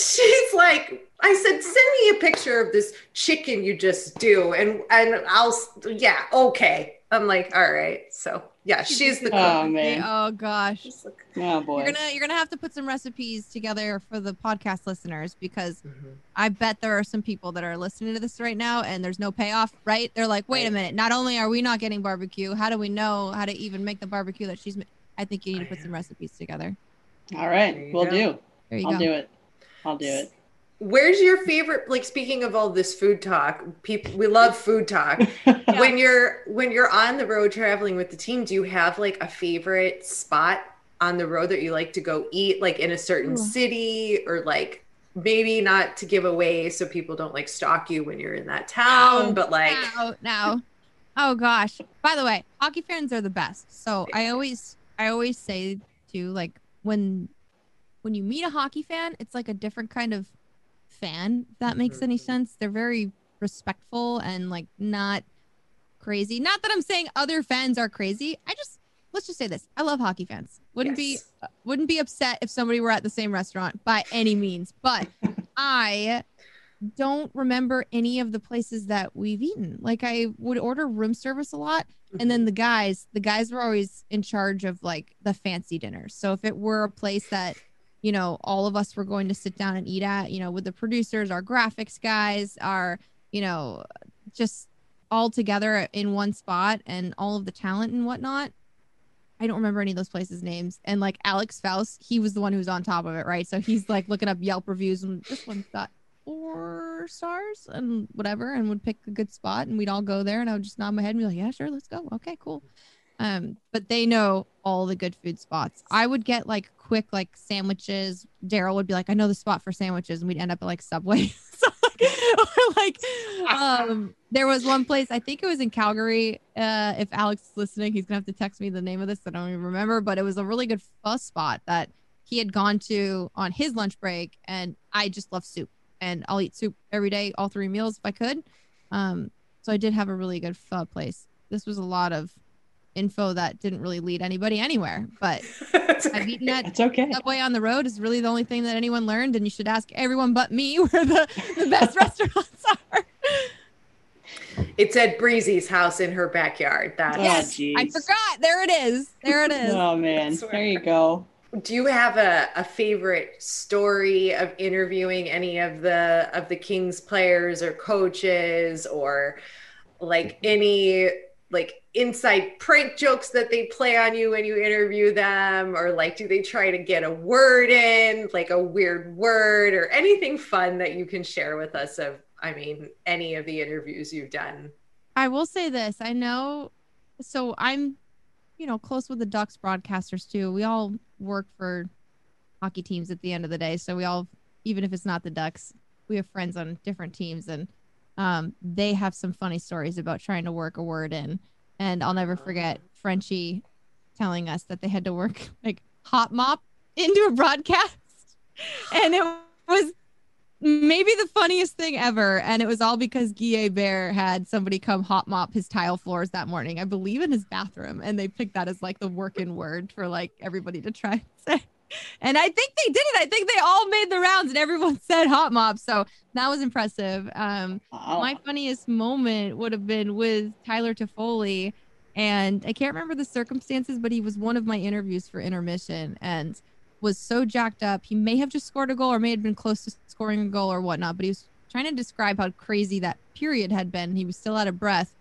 She's like, I said, send me a picture of this chicken you just do, and and I'll yeah, okay. I'm like, all right. So yeah, she's the cook. Oh man. Oh gosh. She's. Oh boy. You're gonna you're gonna have to put some recipes together for the podcast listeners because Mhm. I bet there are some people that are listening to this right now and there's no payoff, right? They're like, wait a minute, not only are we not getting barbecue, how do we know how to even make the barbecue that she's ma- I think you need to put some recipes together. All There right. you We'll go. do. There you I'll go. do it. I'll do it. Where's your favorite? Like speaking of all this food talk, people we love food talk. Yeah. [laughs] When you're when you're on the road traveling with the team, do you have like a favorite spot on the road that you like to go eat, like in a certain Ooh. city, or like maybe not to give away so people don't like stalk you when you're in that town, No, but like now, now. Oh gosh. By the way, hockey fans are the best. So I always I always say to like when when you meet a hockey fan, it's like a different kind of fan, if that makes any mm-hmm. sense. They're very respectful and like not crazy. Not that I'm saying other fans are crazy. I just let's just say this. I love hockey fans. Wouldn't be wouldn't be upset if somebody were at the same restaurant by any means. But [laughs] I don't remember any of the places that we've eaten. Like I would order room service a lot and then mm-hmm. the guys, the guys were always in charge of like the fancy dinners. So if it were a place that you know all of us were going to sit down and eat at, you know, with the producers, our graphics guys, our you know, just all together in one spot and all of the talent and whatnot. I don't remember any of those places' names. And like Alex Faust, he was the one who was on top of it, right? So he's like looking up Yelp reviews and this one's got four stars and whatever, and would pick a good spot and we'd all go there and I would just nod my head and be like, Yeah, sure, let's go. Okay, cool. Um, but they know all the good food spots. I would get like quick like sandwiches. Daryl would be like, I know the spot for sandwiches, and we'd end up at like Subway. [laughs] so, or like um there was one place, I think it was in Calgary. Uh if Alex is listening, he's gonna have to text me the name of this. I don't even remember, but it was a really good pho spot that he had gone to on his lunch break, and I just love soup. And I'll eat soup every day, all three meals if I could. Um, so I did have a really good pho place. This was a lot of info that didn't really lead anybody anywhere. But [laughs] I've eaten at It's okay. Subway on the road is really the only thing that anyone learned, and you should ask everyone but me [laughs] where the, the best [laughs] restaurants are. It's at Breezy's house in her backyard. That's Oh, Yes, I forgot. There it is. There it is. Oh man, there you go. Do you have a, a favorite story of interviewing any of the of the Kings players or coaches or like mm-hmm. any like inside prank jokes that they play on you when you interview them or like do they try to get a word in like a weird word or anything fun that you can share with us of I mean any of the interviews you've done I will say this. I know. So I'm, you know, close with the Ducks broadcasters too. We all work for hockey teams at the end of the day. So we all, even if it's not the Ducks, we have friends on different teams and um, they have some funny stories about trying to work a word in. And I'll never forget Frenchie telling us that they had to work like hot mop into a broadcast. And it was maybe the funniest thing ever. And it was all because Guy Hebert had somebody come hot mop his tile floors that morning, I believe in his bathroom. And they picked that as like the working word for like everybody to try and say. And I think they did it. I think they all made the rounds and everyone [laughs] said hot mop. So that was impressive. Um, Wow. my funniest moment would have been with Tyler Toffoli. And I can't remember the circumstances, but he was one of my interviews for intermission and was so jacked up. He may have just scored a goal or may have been close to scoring a goal or whatnot, but he was trying to describe how crazy that period had been. He was still out of breath.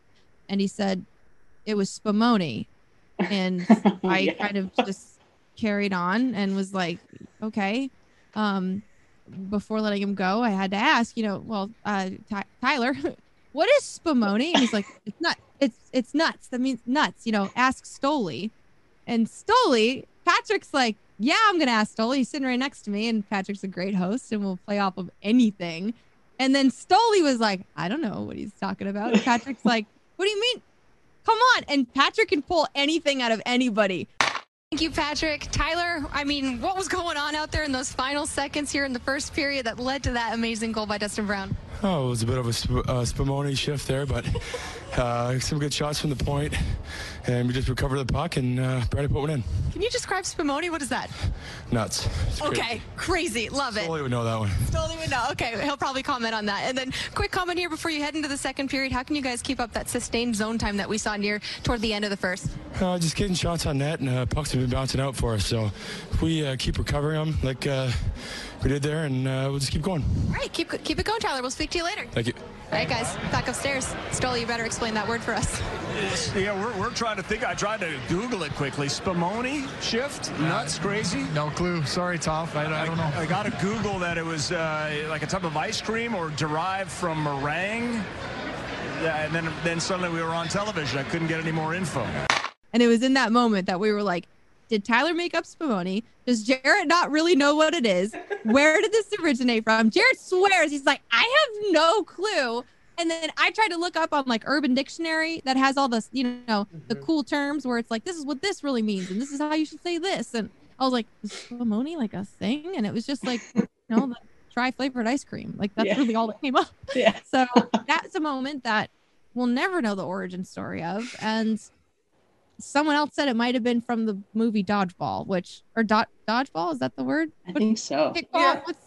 And he said it was Spumoni. And [laughs] I Yeah. kind of just carried on and was like, okay. Um, before letting him go, I had to ask, you know, well, uh, Ty- Tyler, [laughs] what is spumoni? And he's like, it's not, it's it's nuts. That means nuts. You know, ask Stoli. And Stoli, Patrick's like, yeah, I'm gonna ask Stoli. He's sitting right next to me, and Patrick's a great host, and we'll play off of anything. And then Stoli was like, I don't know what he's talking about. And Patrick's [laughs] like, what do you mean? Come on. And Patrick can pull anything out of anybody. Thank you, Patrick. Tyler, I mean, what was going on out there in those final seconds here in the first period that led to that amazing goal by Dustin Brown? Oh, it was a bit of a sp- uh, Spumoni shift there, but [laughs] uh, some good shots from the point, and we just recovered the puck and uh, to put one in. Can you describe Spumoni? What is that? Nuts. It's. Okay, crazy. Love it. Totally would know that one. Totally would know. Okay, he'll probably comment on that. And then, quick comment here before you head into the second period. How can you guys keep up that sustained zone time that we saw near toward the end of the first? Uh, just getting shots on net, and uh, pucks have been bouncing out for us. So if we uh, keep recovering them like uh, we did there, and uh, we'll just keep going. All right, keep keep it going, Tyler. We'll speak to you later. Thank you. All right, guys, back upstairs. Stoli, you better explain that word for us. [laughs] Yeah, we're, we're trying to think. I tried to Google it quickly. Spumoni shift? Nuts, crazy? No clue. Sorry, Toph. I, I don't know. I got to Google that it was uh, like a type of ice cream or derived from meringue. Yeah, and then then suddenly we were on television. I couldn't get any more info. And it was in that moment that we were like, did Tyler make up Spumoni? Does Jarret not really know what it is? Where did this originate from? Jarret swears he's like, I have no clue. And then I tried to look up on like Urban Dictionary that has all this, you know, the mm-hmm. cool terms where it's like, this is what this really means, and this is how you should say this. And I was like, is Spumoni like a thing? And it was just like, you know, the dry flavored ice cream. Like that's Yeah. really all that came up. yeah. So that's a moment that we'll never know the origin story of. And someone else said it might have been from the movie Dodgeball, which or do- Dodgeball is that the word? I think so. Kickball? Yeah. What's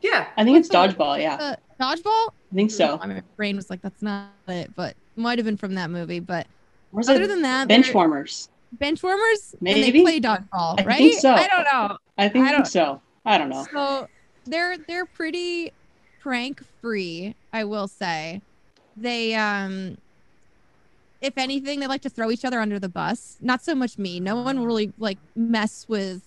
yeah I think it's what's the- dodgeball. Yeah, the dodgeball? I think so. I mean, my brain was like, that's not it, but it might have been from that movie. But Or is other it than that, bench they're- warmers? bench warmers, and Maybe? they play dodgeball, I right? think so. I don't know. I think I don't- so. I don't know. So they're they're pretty prank free, I will say. They um if anything, they like to throw each other under the bus. Not so much me. No one really like mess with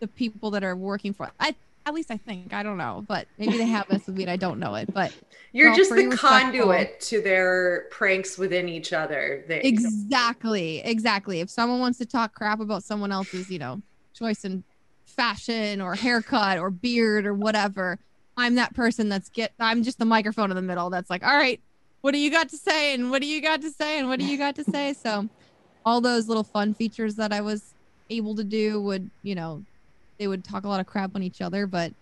the people that are working for I at least I think. I don't know. But maybe they have messed with me and I don't know it. But you're just the conduit to their pranks within each other they, Exactly. Exactly. If someone wants to talk crap about someone else's, you know, choice in fashion or haircut or beard or whatever, I'm that person that's get I'm just the microphone in the middle that's like, all right, what do you got to say? And what do you got to say? And what do you got to say? So all those little fun features that I was able to do would, you know, they would talk a lot of crap on each other, but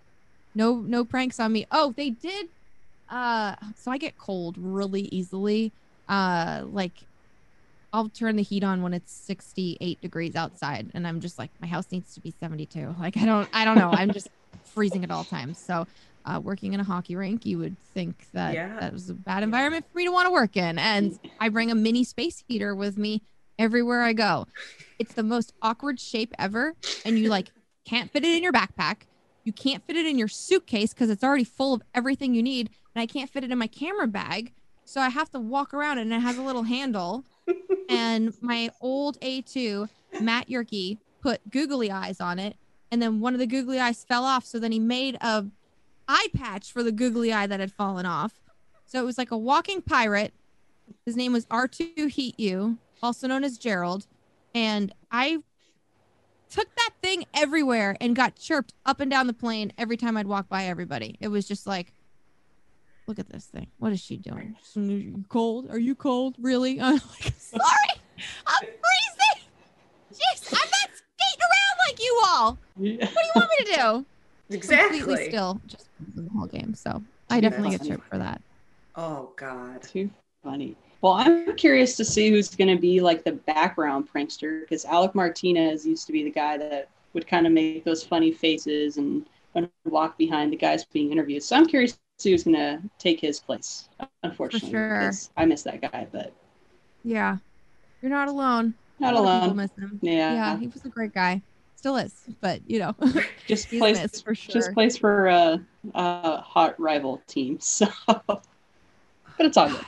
no no pranks on me. Oh, they did uh so I get cold really easily. Uh like I'll turn the heat on when it's 68 degrees outside and I'm just like my house needs to be 72. Like I don't I don't know. I'm just freezing at all times. So uh, working in a hockey rink, you would think that Yeah. that was a bad environment for me to want to work in. And I bring a mini space heater with me everywhere I go. It's the most awkward shape ever. And you like [laughs] can't fit it in your backpack. You can't fit it in your suitcase because it's already full of everything you need. And I can't fit it in my camera bag. So I have to walk around and it has a little handle. [laughs] and my old A2, Matt Yerke, put googly eyes on it. And then one of the googly eyes fell off. So then he made a eye patch for the googly eye that had fallen off. So it was like a walking pirate. His name was R2 Heat You, also known as Gerald. And I took that thing everywhere and got chirped up and down the plane every time I'd walk by everybody. It was just like, look at this thing. What is she doing? She's, "Are you cold? Are you cold? Really? [laughs] I'm like, sorry, I'm freezing. Jeez, I'm not skating around like you all. What do you want me to do? Exactly. Completely still, just the whole game. So I definitely get chirped for that. Oh God. Too funny. Well, I'm curious to see who's going to be like the background prankster because Alec Martinez used to be the guy that would kind of make those funny faces and, and walk behind the guys being interviewed. So I'm curious to see who's going to take his place. Unfortunately, sure. 'cause I miss that guy, but Yeah, you're not alone. not A lot of people alone. miss him. Yeah, Yeah, he was a great guy. Still is, but you know, [laughs] just place plays for sure. just plays for a, a hot rival team. [laughs] So, but it's all good.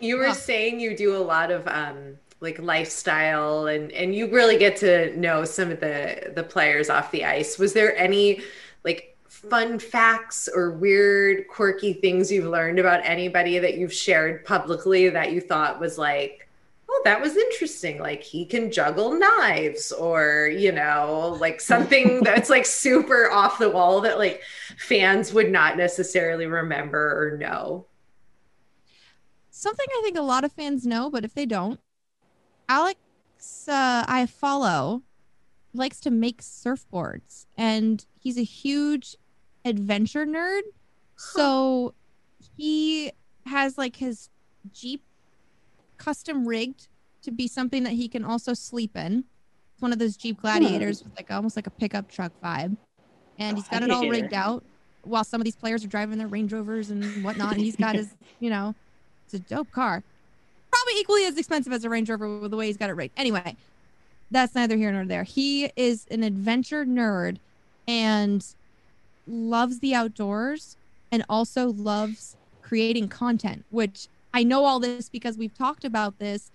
You were Yeah. saying you do a lot of um like lifestyle and and you really get to know some of the the players off the ice. Was there any like fun facts or weird quirky things you've learned about anybody that you've shared publicly that you thought was like oh that was interesting. Like he can juggle knives or you know like something [laughs] that's like super off the wall that like fans would not necessarily remember or know. Something I think a lot of fans know, but if they don't, Alex, uh, Iafallo, likes to make surfboards, and he's a huge adventure nerd. So he has like his Jeep custom rigged to be something that he can also sleep in. It's one of those Jeep hmm. Gladiators with like almost like a pickup truck vibe. And he's got it all rigged out while some of these players are driving their Range Rovers and whatnot. And he's got his, [laughs] you know, it's a dope car. Probably equally as expensive as a Range Rover with the way he's got it rigged. Anyway, that's neither here nor there. He is an adventure nerd and loves the outdoors and also loves creating content, which I know all this because we've talked about this.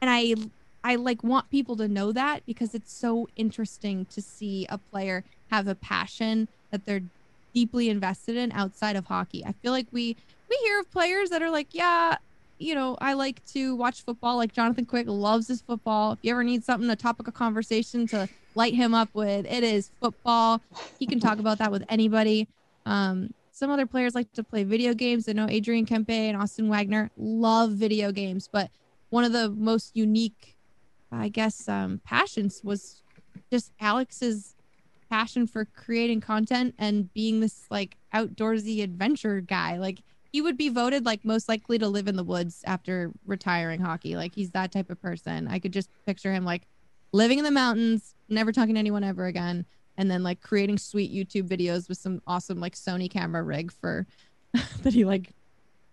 And I I like want people to know that because it's so interesting to see a player have a passion that they're deeply invested in outside of hockey. I feel like we we hear of players that are like, yeah, you know, I like to watch football. Like Jonathan Quick loves his football. If you ever need something, a topic of conversation to light him up with, it is football. He can talk about that with anybody. Um, some other players like to play video games. I know Adrian Kempe and Austin Wagner love video games, but one of the most unique, I guess, um, passions was just Alex's passion for creating content and being this like outdoorsy adventure guy. Like he would be voted like most likely to live in the woods after retiring hockey. Like he's that type of person. I could just picture him like living in the mountains, never talking to anyone ever again, and then like creating sweet YouTube videos with some awesome like Sony camera rig for [laughs] that he like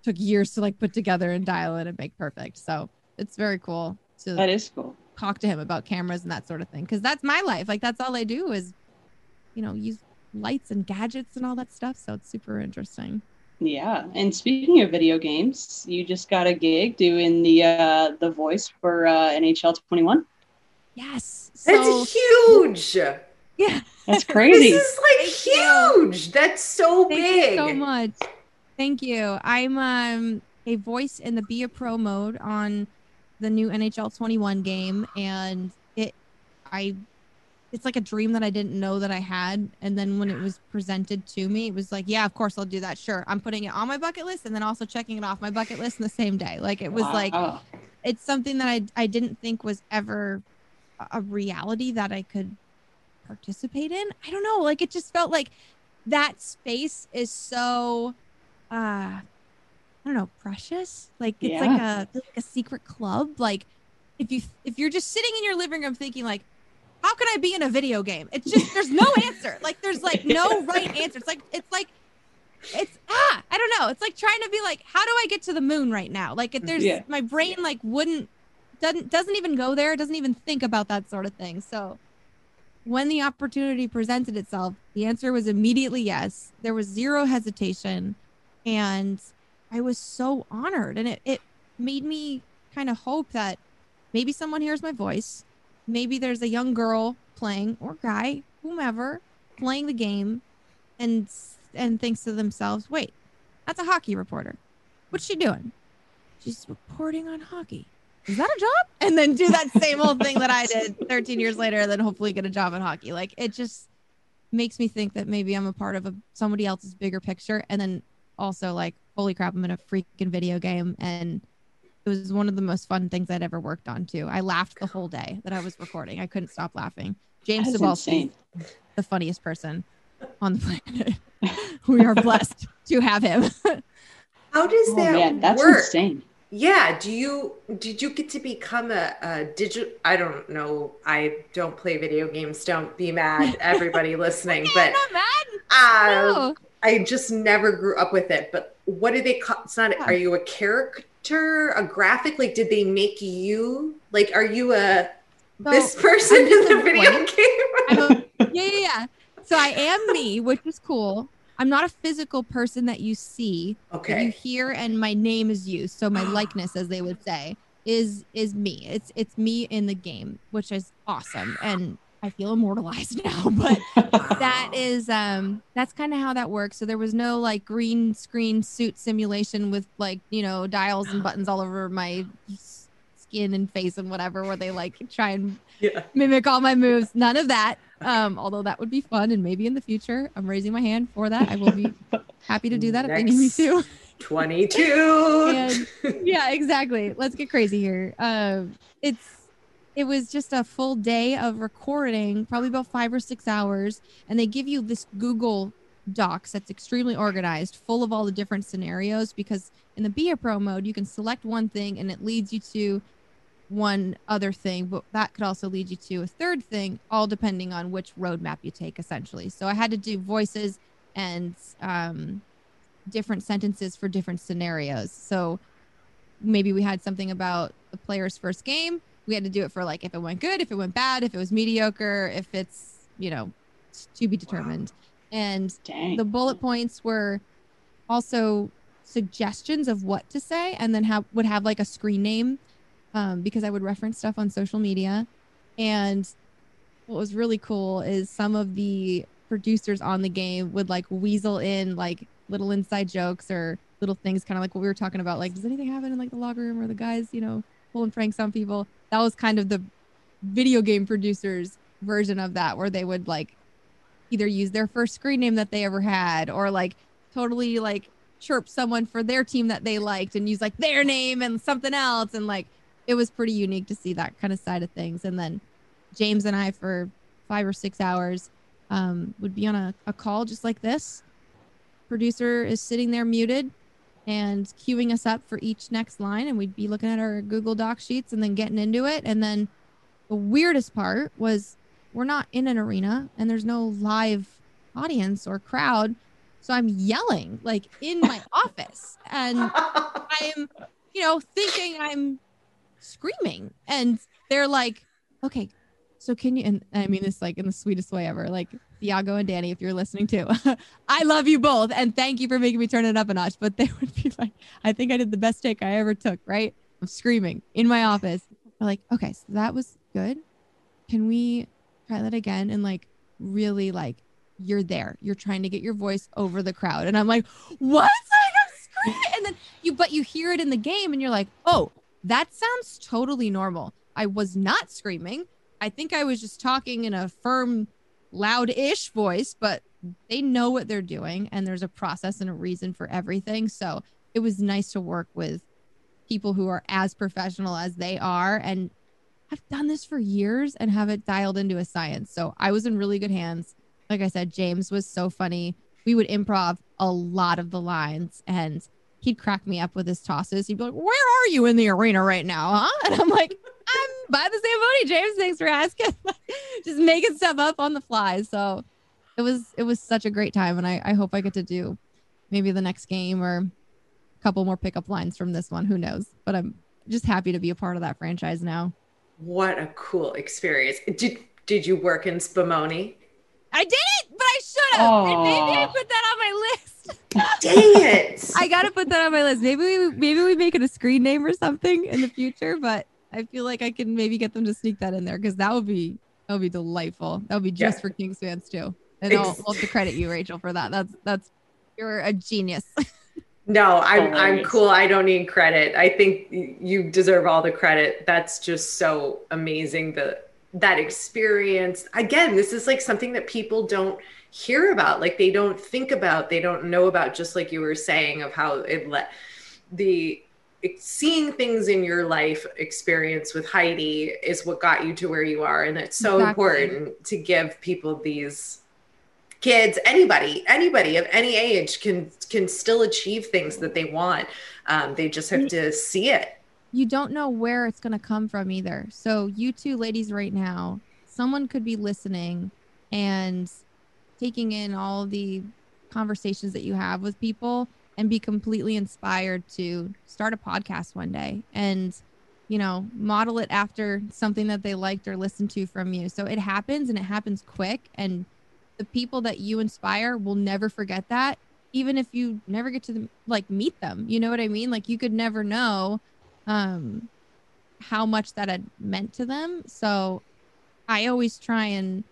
took years to like put together and dial in and make perfect. So it's very cool to That is cool. talk to him about cameras and that sort of thing because that's my life like that's all i do is you know use lights and gadgets and all that stuff so it's super interesting Yeah, and speaking of video games, you just got a gig doing the uh, the voice for uh, NHL 21. yes that's so huge yeah That's [laughs] crazy. This is like Thank you. huge. That's so thank big. you so much thank you i'm um a voice in the be a pro mode on the new nhl 21 game and it i it's like a dream that i didn't know that i had and then when it was presented to me it was like yeah of course i'll do that sure i'm putting it on my bucket list and then also checking it off my bucket list in the same day like it was like it's something that I I didn't think was ever a- a reality that I could participate in. I don't know, like it just felt like that space is so uh I don't know, precious. Like it's like a like a secret club. Like if you if you're just sitting in your living room thinking like, how can I be in a video game? It's just there's no [laughs] answer. Like there's like no right answer. It's like it's like it's ah I don't know. It's like trying to be like, how do I get to the moon right now? Like if there's Yeah. my brain like wouldn't doesn't doesn't even go there. Doesn't even think about that sort of thing. So when the opportunity presented itself, the answer was immediately yes. There was zero hesitation. And I was so honored. And it, it made me kind of hope that maybe someone hears my voice. Maybe there's a young girl playing or guy, whomever, playing the game and and thinks to themselves, wait, that's a hockey reporter. What's she doing? She's reporting on hockey. Is that a job? And then do that same old thing that I did [laughs] 13 years later, and then hopefully get a job in hockey. Like it just makes me think that maybe I'm a part of a somebody else's bigger picture. And then also like, holy crap, I'm in a freaking video game. And it was one of the most fun things I'd ever worked on too. I laughed the whole day that I was recording. I couldn't stop laughing. James That's Cybulski, insane. the funniest person on the planet. [laughs] we are blessed to have him. [laughs] How does Oh that man, that's work? insane. Yeah. Do you did you get to become a, a digital? I don't know. I don't play video games. Don't be mad, [laughs] everybody listening. But not mad. uh, No. I just never grew up with it. But what do they call? It's not. Are you a character? A graphic? Like, did they make you? Like, are you a So, this person in the video [laughs] game? Yeah, yeah, yeah. So I am me, which is cool. I'm not a physical person that you see. that You hear, and my name is used. So my [gasps] likeness, as they would say, is is me. It's it's me in the game, which is awesome, and I feel immortalized [laughs] now. But [laughs] that is um that's kind of how that works. So there was no like green screen suit simulation with like you know dials and buttons all over my skin and face and whatever, where they like try and Yeah. mimic all my moves. None of that. Um, although that would be fun, and maybe in the future, I'm raising my hand for that. I will be [laughs] happy to do that if they need me to. [laughs] 22. And- yeah, exactly. Let's get crazy here. Um, it's it was just a full day of recording, probably about five or six hours, and they give you this Google Docs that's extremely organized, full of all the different scenarios. Because in the Be a Pro mode, you can select one thing and it leads you to one other thing, but that could also lead you to a third thing, all depending on which roadmap you take, essentially. So I had to do voices and um, different sentences for different scenarios. So maybe we had something about the player's first game. We had to do it for like if it went good, if it went bad, if it was mediocre, if it's, you know, to be determined. And Dang. the bullet points were also suggestions of what to say and then have would have like a screen name um, because I would reference stuff on social media. And what was really cool is some of the producers on the game would like weasel in like little inside jokes or little things, kind of like what we were talking about. Like, does anything happen in like the locker room or the guys, you know, pulling pranks on people? That was kind of the video game producers version of that, where they would like either use their first screen name that they ever had or like totally like chirp someone for their team that they liked and use like their name and something else and like it was pretty unique to see that kind of side of things. And then james and i for five or six hours um, would be on a, a call just like this. Producer is sitting there muted and queuing us up for each next line. And we'd be looking at our google doc sheets and then getting into it. And then the weirdest part was we're not in an arena and there's no live audience or crowd. So i'm yelling like in my [laughs] office. And i'm you know thinking i'm screaming and they're like okay so can you and i mean this like in the sweetest way ever like Iago and Danny, if you're listening too, [laughs] I love you both and thank you for making me turn it up a notch. But they [laughs] would be like, I think I did the best take I ever took, right? I'm screaming in my office. They're like, okay, so that was good. Can we try that again? And like, really, like, you're there. You're trying to get your voice over the crowd. And I'm like, what? [laughs] Like, I'm screaming. And then you, but you hear it in the game and you're like, oh, that sounds totally normal. I was not screaming. I think I was just talking in a firm, loud ish voice, but they know what they're doing and there's a process and a reason for everything. So it was nice to work with people who are as professional as they are and have done this for years and have it dialed into a science. So I was in really good hands. Like I said, James was so funny. We would improv a lot of the lines and he'd crack me up with his tosses. He'd be like, Where are you in the arena right now? Huh? [laughs] And I'm like, I'm by the Zamboni, James. Thanks for asking. [laughs] Just making stuff up on the fly. So it was it was such a great time, and I I hope I get to do maybe the next game or a couple more pickup lines from this one. Who knows? But I'm just happy to be a part of that franchise now. What a cool experience. Did did you work in Spumoni? I didn't, but I should have. And maybe I put that on my list. [laughs] Dang it. I gotta put that on my list. Maybe we maybe we make it a screen name or something in the future, but I feel like I can maybe get them to sneak that in there because that would be that would be delightful. That would be just Yeah. for Kings fans too. And I'll, I'll have to credit you, Rachel, for that. That's that's you're a genius. [laughs] No, I'm I'm cool. I don't need credit. I think you deserve all the credit. That's just so amazing. The that experience. Again, this is like something that people don't hear about. Like they don't think about. They don't know about. Just like you were saying of how it let the seeing things in your life experience with Heidi is what got you to where you are, and it's so Exactly. important to give people these kids anybody anybody of any age can can still achieve things that they want um, they just have to see it you don't know where it's going to come from either. So, you two ladies, right now, someone could be listening and taking in all the conversations that you have with people and be completely inspired to start a podcast one day and, you know, model it after something that they liked or listened to from you. So, it happens and it happens quick. And the people that you inspire will never forget that even if you never get to like meet them you know what i mean like you could never know um how much that had meant to them. So i always try and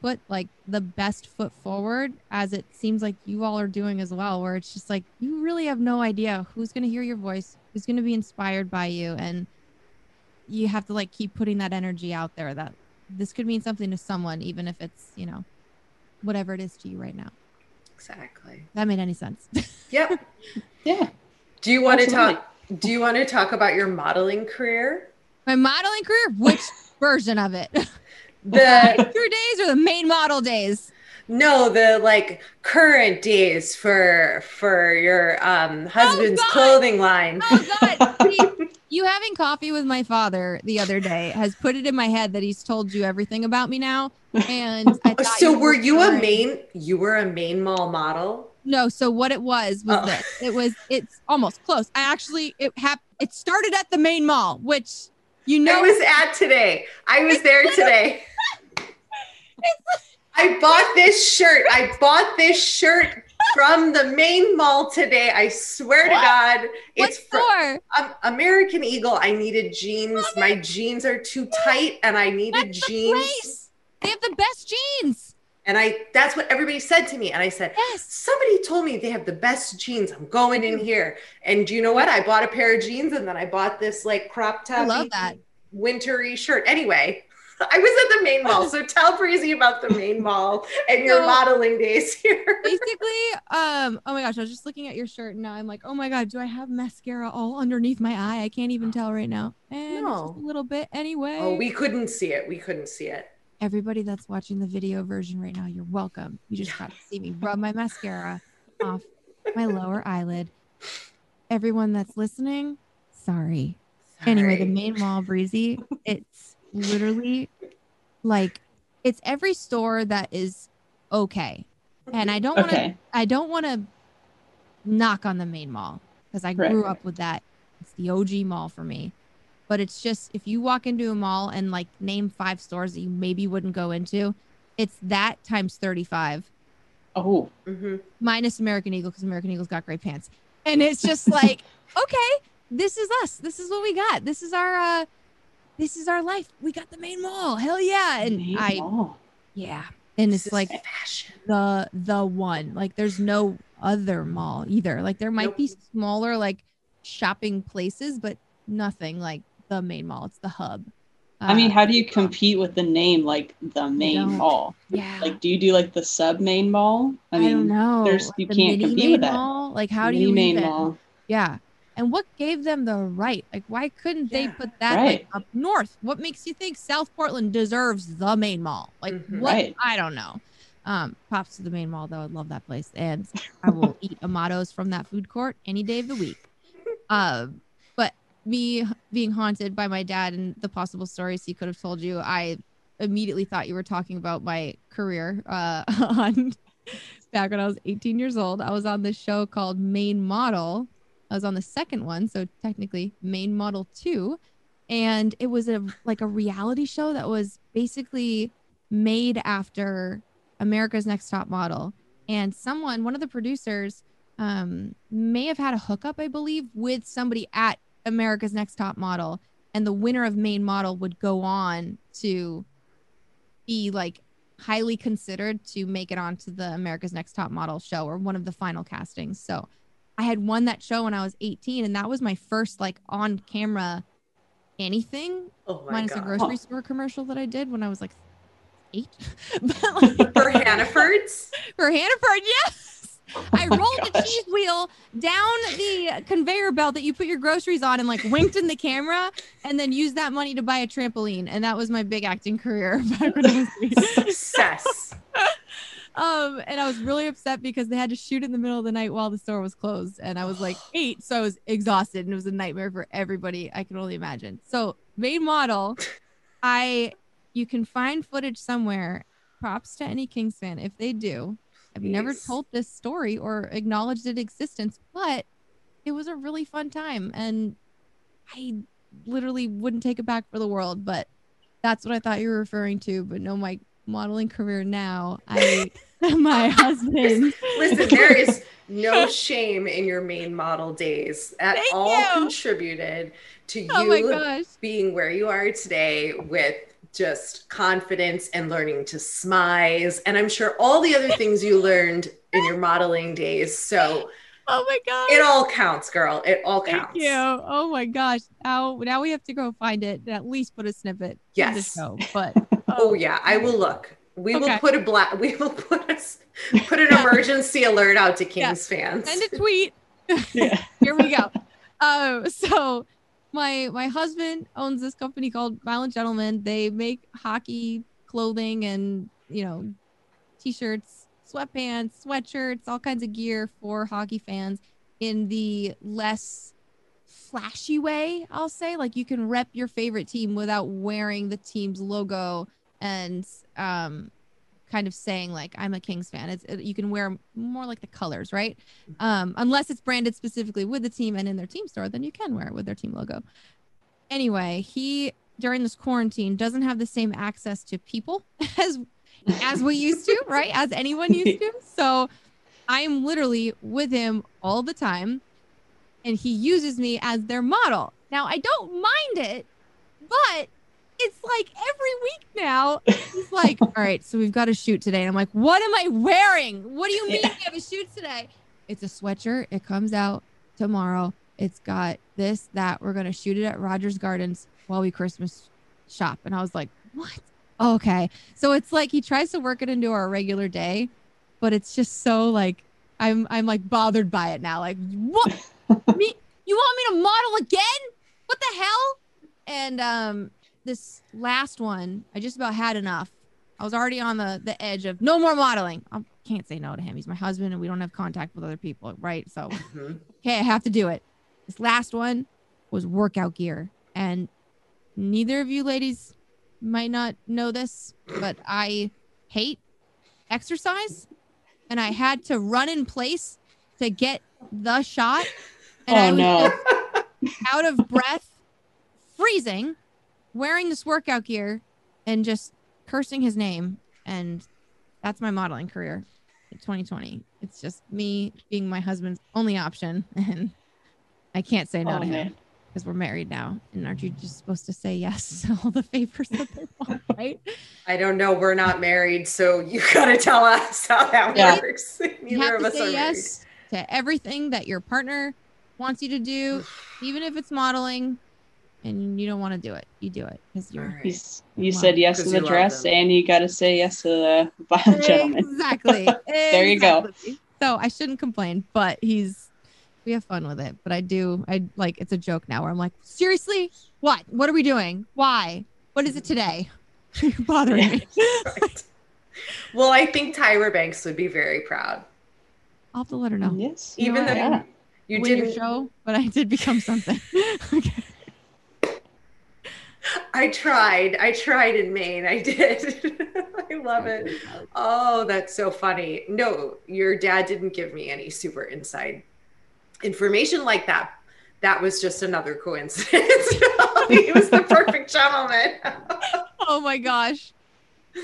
put like the best foot forward as it seems like you all are doing as well where it's just like you really have no idea who's going to hear your voice who's going to be inspired by you and you have to like keep putting that energy out there that this could mean something to someone even if it's you know whatever it is to you right now. Exactly. That made any sense. [laughs] Yep. Yeah. do you want to Absolutely. talk do you want to talk about your modeling career? My modeling career? Which [laughs] version of it? The [laughs] Your days or the Maine Model days? No the like current days for for your um husband's God. clothing line. Oh god! See, [laughs] you having coffee with my father the other day has put it in my head that he's told you everything about me now and I thought so were you a Maine you were a Maine Mall model no so what it was was Oh. this it was it's almost close i actually it hap- it started at the Maine Mall which you know I was at today. I was there today. [laughs] I bought this shirt. I bought this shirt from the Maine Mall today. I swear to God, it's for um, American Eagle. I needed jeans. My jeans are too tight, and I needed That's the jeans. place. they have the best jeans And I that's what everybody said to me. And I said, yes Somebody told me they have the best jeans. I'm going in here. And do you know what? I bought a pair of jeans and then I bought this like crop top I love that. wintry shirt. Anyway, [laughs] I was at the Maine Mall. So tell Breezy about the Maine Mall and your So- modeling days here. [laughs] basically um oh my gosh i was just looking at your shirt and now i'm like oh my god do i have mascara all underneath my eye i can't even tell right now and No. a little bit anyway Oh, we couldn't see it. We couldn't see it. Everybody that's watching the video version right now you're welcome you just got to see me rub my mascara off my lower eyelid everyone that's listening sorry anyway the Maine Mall breezy it's literally like it's every store that is okay and i don't want to Okay. I don't want to knock on the Maine Mall because I Right. grew up with that. It's the OG mall for me. But it's just if you walk into a mall and like name five stores that you maybe wouldn't go into, it's that times 35 Oh, Mhm. minus American Eagle because American Eagle's got great pants. And it's just [laughs] like, okay, this is us. This is what we got. This is our uh this is our life. We got the Maine Mall. Hell yeah. And Maine I mall. yeah. And This it's like fashion. the the one. Like there's no other mall either. Like there might be smaller like shopping places, but nothing like the Maine Mall. It's the hub. I mean, Uh, how do you compete with the name like the Maine Mall? yeah. Like, do you do like the sub Maine Mall? I, don't know. there's- you the can't mini compete with that. Mall? Like how do you main even? mall? Yeah. And what gave them the right? Like why couldn't they Yeah. put that Right. like up north? What makes you think South Portland deserves the Maine Mall? Like Mhm. what? Right. I don't know. Um, props to the Maine Mall though. I love that place, and I will [laughs] eat amados from that food court any day of the week. Uh, but me being haunted by my dad and the possible stories he could have told you, I immediately thought you were talking about my career uh, [laughs] on back when I was 18 years old. I was on this show called Maine Model. I was on the second one, so technically Maine Model 2, and it was a like a reality show that was basically made after America's Next Top Model. And someone, one of the producers, um, may have had a hookup, I believe, with somebody at America's Next Top Model, and the winner of Maine Model would go on to be like highly considered to make it onto the America's Next Top Model show or one of the final castings. So I had won that show when I was 18, and that was my first like on camera anything Oh my minus a grocery store commercial that I did when I was like eight. [laughs] but like, For Hannaford's? [laughs] for Hannaford, yes. I my rolled the cheese wheel down the conveyor belt that you put your groceries on and like winked in the camera and then used that money to buy a trampoline. And that was my big acting career [laughs] back when I was eight. Success. [laughs] Um, and I was really upset because they had to shoot in the middle of the night while the store was closed. And I was like [sighs] eight, so I was exhausted and it was a nightmare for everybody I can only imagine. So Maine Model, [laughs] I you can find footage somewhere. Props to any Kings fan if they do. I've never told this story or acknowledged its existence, but it was a really fun time and I literally wouldn't take it back for the world, but that's what I thought you were referring to. But no, my modeling career now, I [laughs] my [laughs] husband. Listen, there is no [laughs] shame in your Maine Model days. at Thank all you. contributed to oh you Oh gosh. being where you are today with just confidence and learning to smize. And I'm sure all the other things you learned in your modeling days. So Oh my god it all counts, girl. It all counts Thank counts. you. Oh my gosh. Now now we have to go find it and at least put a snippet in the Yes. show. But [laughs] Oh yeah, I will look. We will put a black. We will put a s- put an emergency alert out to [laughs] Kings fans. send a tweet. [laughs] Yeah. Here we go. Um, so my my husband owns this company called Violent Gentlemen. They make hockey clothing and you know t-shirts, sweatpants, sweatshirts, all kinds of gear for hockey fans in the less flashy way, I'll say. Like you can rep your favorite team without wearing the team's logo and um kind of saying like I'm a Kings fan. It's it, you can wear more like the colors, right? Um, unless it's branded specifically with the team and in their team store, then you can wear it with their team logo. Anyway, he during this quarantine doesn't have the same access to people [laughs] as as we used to, [laughs] right? As anyone used to. [laughs] So I'm literally with him all the time and he uses me as their model. Now I don't mind it, but it's like every week now. He's like, "All right, so we've got a shoot today." And I'm like, "What am I wearing? What do you mean Yeah. we have a shoot today?" It's a sweatshirt. It comes out tomorrow. It's got this, that. We're gonna shoot it at Rogers Gardens while we Christmas shop. And I was like, "What? Okay." So it's like he tries to work it into our regular day, but it's just so like I'm I'm like bothered by it now. Like, what? [laughs] me? You want me to model again? What the hell? And um, this last one, I just about had enough. I was already on the the edge of no more modeling. I can't say no to him. He's my husband, and we don't have contact with other people, right? So, [laughs] Mhm. okay, I have to do it. This last one was workout gear, and neither of you ladies might not know this, but I hate exercise, and I had to run in place to get the shot. And I Oh was no. out of breath, freezing, wearing this workout gear, and just cursing his name. And that's my modeling career in 2020. It's just me being my husband's only option. [laughs] And I can't say no Oh, to him because we're married now. And aren't you just supposed to say yes to all the favors that they want, [laughs] right? I don't know. We're not married, so you [laughs] gotta tell us how that Yeah. works. You Neither have of to us say are yes to everything that your partner wants you to do, even if it's modeling and you don't want to do it. You do it because you're All right. He's, you Wow. said yes to the dress, and you got to say yes to the [laughs] Violent Gentlemen. Exactly. [laughs] There you go. So I shouldn't complain, but he's we have fun with it. But I do I like it's a joke now where I'm like, seriously? What? What are we doing? Why? What is it today? [laughs] You're bothering me. Right. Well, I think Tyra Banks would be very proud. I'll have to let her know. Yes. You know Even though Yeah. you Win your didn't show, but I did become something. okay. [laughs] I tried. I tried in Maine. I did. [laughs] I love it. Oh, that's so funny. No, your dad didn't give me any super inside information like that. That was just another coincidence. [laughs] he was the perfect gentleman. oh my gosh.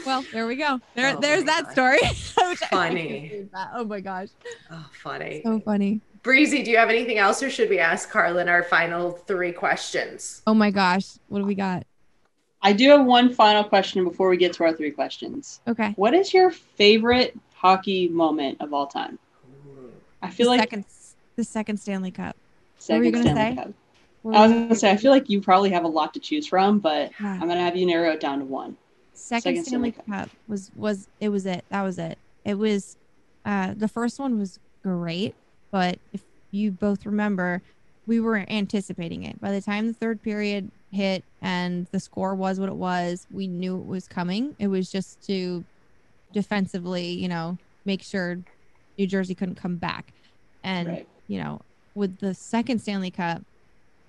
Well, there we go. There, oh there's that story. funny. Oh my gosh. Oh, funny. So funny. Breezy, do you have anything else, or should we ask Carlin our final three questions? Oh my gosh, what do we got? I do have one final question before we get to our three questions. Okay. What is your favorite hockey moment of all time? I feel the like second, the second Stanley Cup. Second what were you gonna Stanley say? Cup. I was gonna say I feel like you probably have a lot to choose from, but [sighs] Yeah. I'm gonna have you narrow it down to one. second, Second Stanley Stanley Cup. was was it was it that was it. It was uh the first one was great, but if you both remember, we were anticipating it. By the time the third period hit and the score was what it was, we knew it was coming. It was just to defensively, you know, make sure New Jersey couldn't come back. And Right. you know, with the second Stanley Cup,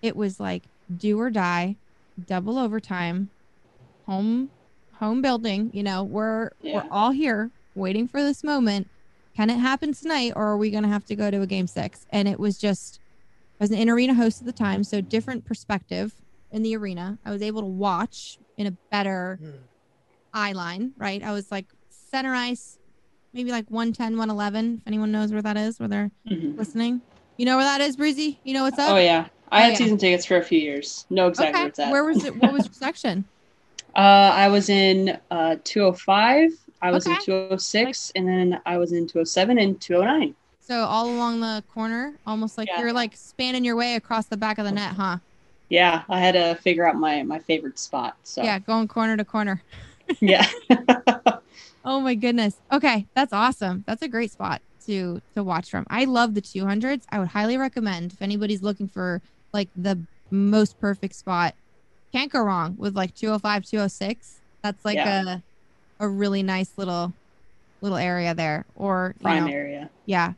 it was like do or die, double overtime, home home building, you know, we're Yeah. we're all here waiting for this moment. Can it happen tonight or are we going to have to go to a game 6? And it was just I was an in-arena host at the time, so different perspective in the arena. I was able to watch in a better eye line, right? I was like center ice, maybe like 110, 111, if anyone knows where that is, where they're Mhm. listening. You know where that is, Breezy? You know what's up? Oh yeah, I Oh, had yeah. season tickets for a few years. No exactly where it's at. Where was it? What was your [laughs] section? Uh, I was in uh, 205. I was in Okay. 206, and then I was in 207 and 209. So all along the corner, almost like Yeah. you're like spanning your way across the back of the net, huh? Yeah, I had to figure out my my favorite spot. So Yeah, going corner to corner. [laughs] yeah. [laughs] Oh my goodness. Okay, that's awesome. That's a great spot to to watch from. I love the 200s. I would highly recommend if anybody's looking for like the most perfect spot. Can't go wrong with like 205, 206. That's like Yeah. a a really nice little little area there. Or you Prime know, area. yeah.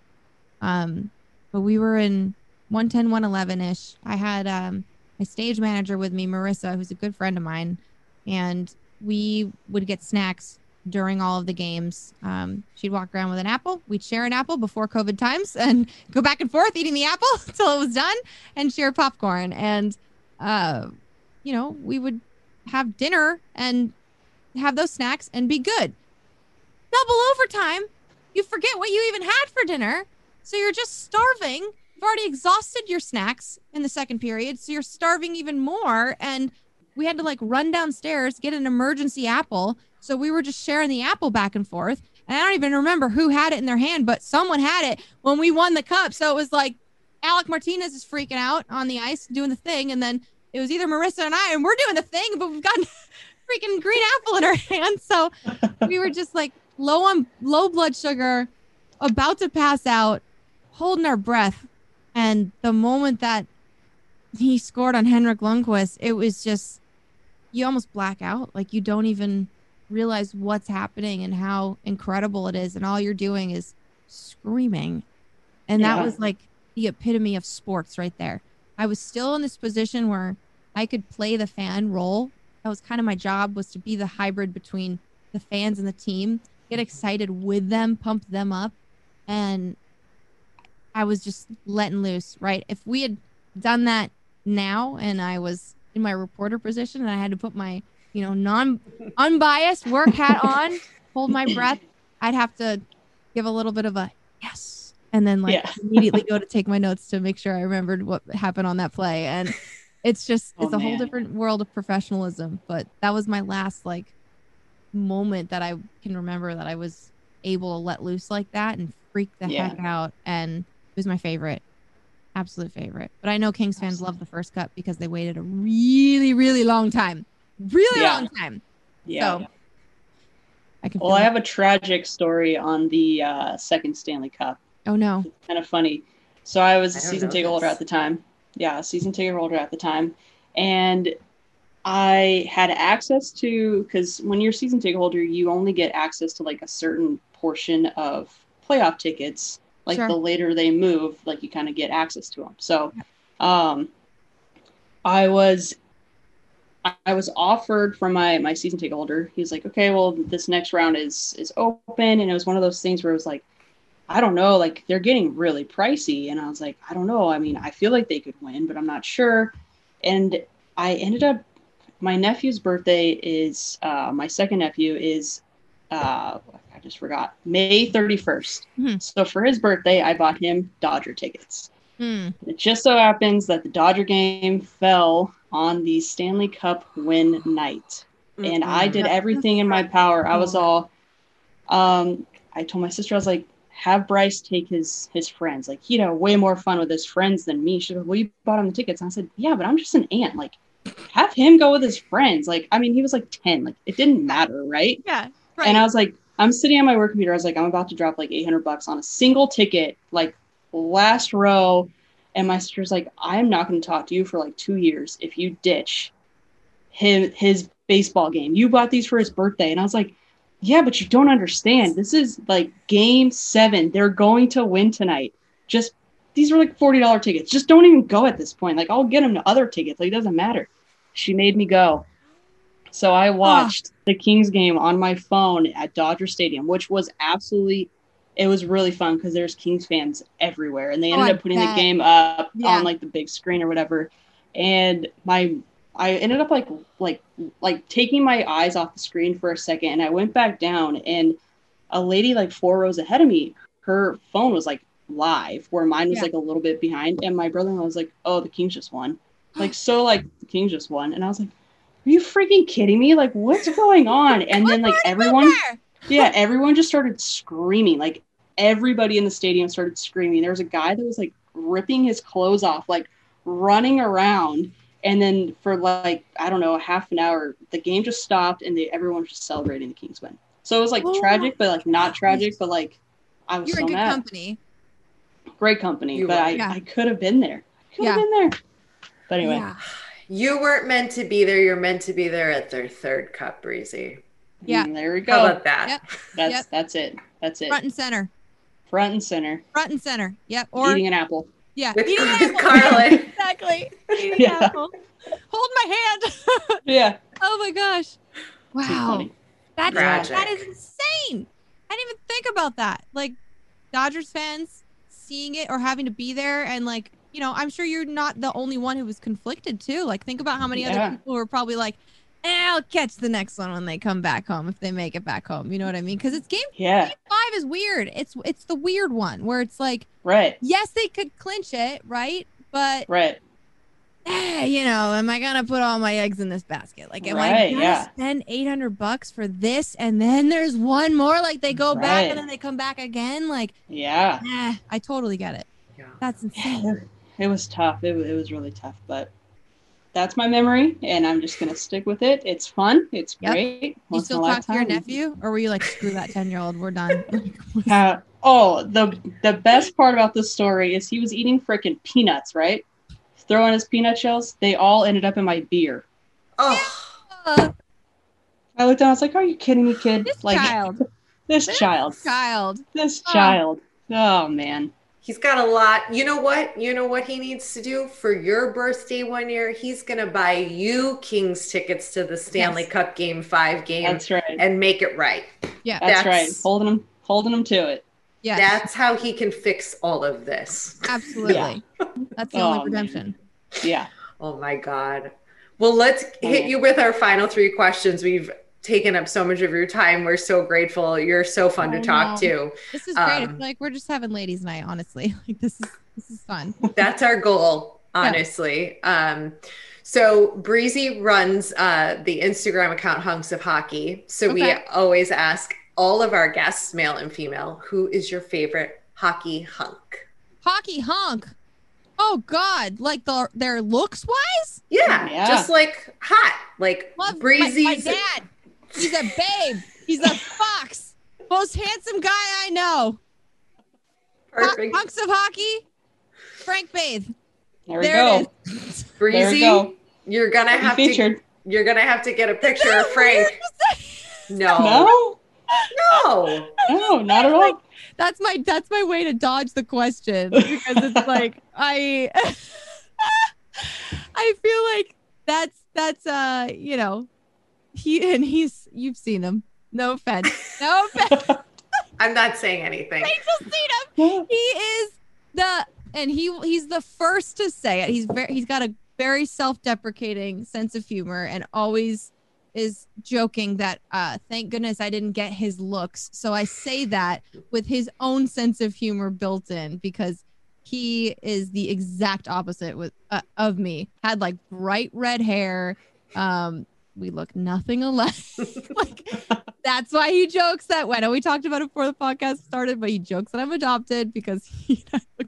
Um, but we were in 110, 111 ish. I had um, my stage manager with me, Marissa, who's a good friend of mine, and we would get snacks during all of the games. Um, she'd walk around with an apple. We'd share an apple before COVID times [laughs] and go back and forth eating the apple [laughs] until it was done and share popcorn. And, uh, you know, we would have dinner and have those snacks and be good. Double overtime you forget what you even had for dinner. So you're just starving. You've already exhausted your snacks in the second period. So you're starving even more. And we had to like run downstairs, get an emergency apple. So we were just sharing the apple back and forth. And I don't even remember who had it in their hand, but someone had it when we won the cup. So it was like Alec Martinez is freaking out on the ice doing the thing. And then it was either Marissa and I, and we're doing the thing, but we've got freaking green apple in her [laughs] hand. So we were just like low on low blood sugar, about to pass out, holding our breath. And the moment that he scored on Henrik Lundqvist, it was just you almost black out. Like you don't even realize what's happening and how incredible it is, and all you're doing is screaming. And Yeah. that was like the epitome of sports right there. I was still in this position where I could play the fan role. That was kind of my job was to be the hybrid between the fans and the team, get mm-hmm. excited with them, pump them up. And I was just letting loose, right? If we had done that now and I was in my reporter position and I had to put my, you know, non unbiased work hat on, hold my breath, I'd have to give a little bit of a yes and then like Yeah. immediately go to take my notes to make sure I remembered what happened on that play. And it's just Oh, it's a whole different world of professionalism. But that was my last like moment that I can remember that I was able to let loose like that and freak the Yeah. heck out. And it was my favorite. Absolute favorite. But I know Kings fans love the first cup because they waited a really, really long time. Really Yeah. long time. Yeah. So I can well, I have a tragic story on the uh, second Stanley Cup. Oh no. kind of funny. So I was a I season know ticket holder at the time. Yeah, season ticket holder at the time. And I had access to because when you're a season ticket holder, you only get access to like a certain portion of playoff tickets. Like Sure. the later they move, like you kind of get access to them. So um, I was I- I was offered from my my season ticket holder. He was like, okay, well, this next round is is open, and it was one of those things where it was like, I don't know, like they're getting really pricey, and I was like, I don't know. I mean, I feel like they could win, but I'm not sure. And I ended up. My nephew's birthday is uh, my second nephew is uh, I just forgot May 31st. Mhm. So for his birthday, I bought him Dodger tickets. Hmm. It just so happens that the Dodger game fell on the Stanley Cup win night. And I did everything in my power. I was all um I told my sister I was like have Bryce take his his friends. Like he'd have way more fun with his friends than me. She was like, Well, you bought him the tickets. And I said, Yeah, but I'm just an aunt. Like have him go with his friends. Like, I mean, he was like 10. Like it didn't matter, right? Yeah. Right. And I was like, I'm sitting on my work computer. I was like, I'm about to drop like 800 bucks on a single ticket, like last row. And my sister's like, I'm not going to talk to you for like two years if you ditch him his baseball game. You bought these for his birthday, and I was like, Yeah, but you don't understand. This is like game seven. They're going to win tonight. Just these were like forty dollar tickets. Just don't even go at this point. Like I'll get them to other tickets. Like it doesn't matter. She made me go. So I watched the Kings game on my phone at Dodger Stadium, which was absolutely it was really fun because there's Kings fans everywhere, and they Oh, ended I up putting bet. the game up Yeah. on like the big screen or whatever. And my I ended up like like like taking my eyes off the screen for a second, and I went back down, and a lady like four rows ahead of me, her phone was like live, where mine was Yeah. like a little bit behind, and my brother-in-law was like, "Oh, the Kings just won," [gasps] like so like the Kings just won, and I was like. Are you freaking kidding me? Like, what's going on? [laughs] And then, like, everyone, [laughs] yeah, everyone just started screaming. Like everybody in the stadium started screaming. There was a guy that was like ripping his clothes off, like running around. And then for like I don't know, a half an hour, the game just stopped and they everyone was just celebrating the Kings win. So it was like Oh tragic, but like not tragic, but like I was You're so in good mad. company. Great company, You but were. I, Yeah. I could have been there. I could have Yeah. been there. But anyway, Yeah. You weren't meant to be there. You're meant to be there at their third cup, Breezy. Yeah. mm, there we go. How go. about that? Yep. [laughs] That's Yep. that's it. That's it. Front and center. Front and center. Front and center. Yep. Or eating an apple. Yeah. With Eating an with apple. Carlin. [laughs] exactly. Eating Yeah. apple. Hold my hand. [laughs] Yeah. oh my gosh. Wow. That's Tragic. that is insane. I didn't even think about that. Like Dodgers fans seeing it or having to be there and like, you know, I'm sure you're not the only one who was conflicted too. Like think about how many Yeah. other people were probably like, eh, I'll catch the next one when they come back home if they make it back home. You know what I mean? Because it's game Yeah. game five is weird. It's it's the weird one where it's like, Right. yes, they could clinch it, right? But Right. eh, you know, am I gonna put all my eggs in this basket? Like, am I gonna yeah. spend eight hundred bucks for this, and then there's one more? Like they go back and then they come back again. Like, Yeah. eh, I totally get it. Yeah. That's insane. It, it was tough. It, it was really tough, but that's my memory, and I'm just gonna stick with it. It's fun. It's Yep. great. You Once in still talk to your nephew, or were you like, screw that ten year old, we're done? [laughs] [laughs] Uh, oh, the the best part about this story is he was eating freaking peanuts, right? Throwing his peanut shells. They all ended up in my beer. Oh, I looked down. I was like, "Are you kidding me, kid? this like child, [laughs] this child. this child, child. this Oh. child. Oh man, he's got a lot. You know what? You know what he needs to do for your birthday one year? He's going to buy you Kings tickets to the Stanley Yes. Cup Game 5 game that's right. and make it right. Yeah, That's, right. Holding him, holding him to it. yeah, That's how he can fix all of this. absolutely. That's the Oh, only man. redemption. Yeah. Oh my God. Well, let's hit oh. you with our final three questions. We've taken up so much of your time. We're so grateful. You're so fun to Oh, talk no. to. This is great. Um, it's like we're just having ladies' night, honestly. [laughs] Like this is this is fun. That's our goal, honestly. Um, so Breezy runs uh, the Instagram account Hunks of Hockey. So we always ask all of our guests, male and female, who is your favorite hockey hunk? Hockey honk. Oh God! Like the their looks wise. Yeah, Yeah. just like hot, like Love my- Breezy's. My, dad. He's a babe. He's a fox. Most handsome guy I know. Hon- Perfect. Hunks of hockey. Frank Bathe. There we There go. it is. There we Breezy, go. you're gonna Be have to. featured. You're gonna have to get a picture of Frank. No, No, no. no, not at all. Like, that's my that's my way to dodge the question because it's [laughs] like I [laughs] I feel like that's that's uh, you know, he and he's you've seen him. No offense. No offense. [laughs] I'm not saying anything. Rachel's seen him. He is the and he he's the first to say it. He's very he's got a very self-deprecating sense of humor and always is joking that uh thank goodness I didn't get his looks. So I say that with his own sense of humor built in because he is the exact opposite with uh, of me. Had like bright red hair. Um we look nothing alike. [laughs] [laughs] like that's why he jokes that when we talked about it before the podcast started, but he jokes that I'm adopted because [laughs] he look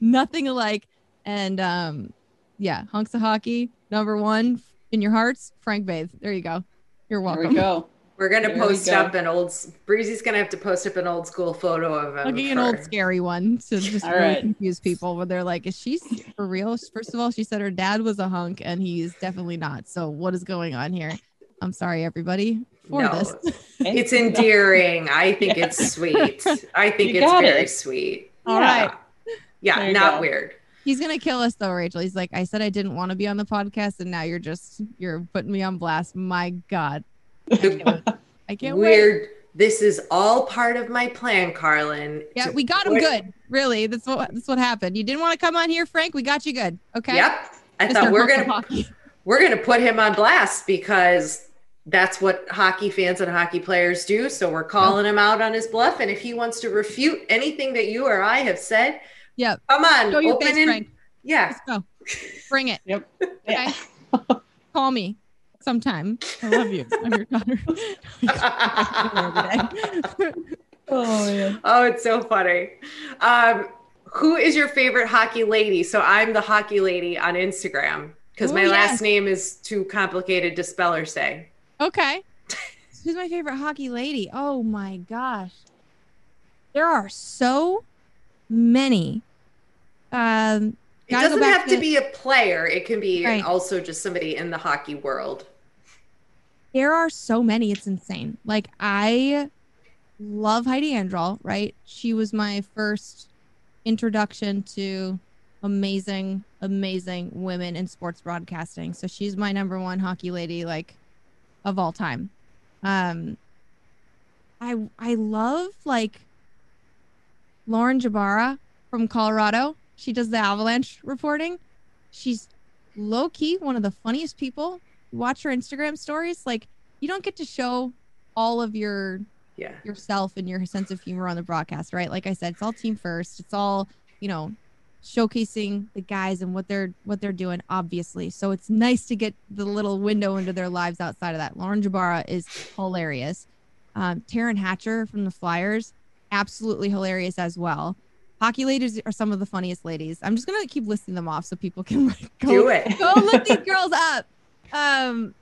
nothing alike. And um yeah, hunks of hockey, number one in your hearts, Frank Bathe. There you go. You're There welcome. we go. We're gonna There post go. up an old Breezy's gonna have to post up an old school photo of him. Looking an old scary one to [laughs] just really right. confuse people where they're like, is she for real? First of all, she said her dad was a hunk and he's definitely not. So what is going on here? I'm sorry, everybody, for No, this. it's endearing. I think it's sweet. I think You it's very it. sweet. All yeah. right. Yeah, not go. weird. He's gonna kill us though, Rachel. He's like, I said I didn't want to be on the podcast, and now you're just you're putting me on blast. My God, [laughs] I can't wait. Weird. This is all part of my plan, Carlin. Yeah, we got him good. Really, that's what that's what happened. You didn't want to come on here, Frank. We got you good. Okay. Yep. I Mr. thought we're gonna Hockey. we're gonna put him on blast because that's what hockey fans and hockey players do. So we're calling him out on his bluff. And if he wants to refute anything that you or I have said, yeah, come on, Show your open face, and Frank. yeah. Let's go. Bring it. Yep. Okay. [laughs] Call me sometime. I love you. I'm your daughter. [laughs] Oh yeah. Oh, it's so funny. Um, who is your favorite hockey lady? So I'm the hockey lady on Instagram because my yes. last name is too complicated to spell or say. Okay. Who's my favorite hockey lady? Oh my gosh. There are so many. Um It doesn't have to to- be a player. It can be Right. also just somebody in the hockey world. There are so many. It's insane. Like I love Heidi Androl, right? She was my first introduction to amazing, amazing women in sports broadcasting. So she's my number one hockey lady, like of all time. Um I I love like Lauren Jabara from Colorado. She does the avalanche reporting. She's low key one of the funniest people. Watch her Instagram stories. Like you don't get to show all of your Yeah. yourself and your sense of humor on the broadcast, right? Like I said, it's all team first. It's all, you know, showcasing the guys and what they're what they're doing, obviously. So it's nice to get the little window into their lives outside of that. Lauren Jabara is hilarious. Um, Taryn Hatcher from the Flyers, absolutely hilarious as well. Hockey ladies are some of the funniest ladies. I'm just gonna keep listing them off so people can like go Do it. go look these girls up. Um,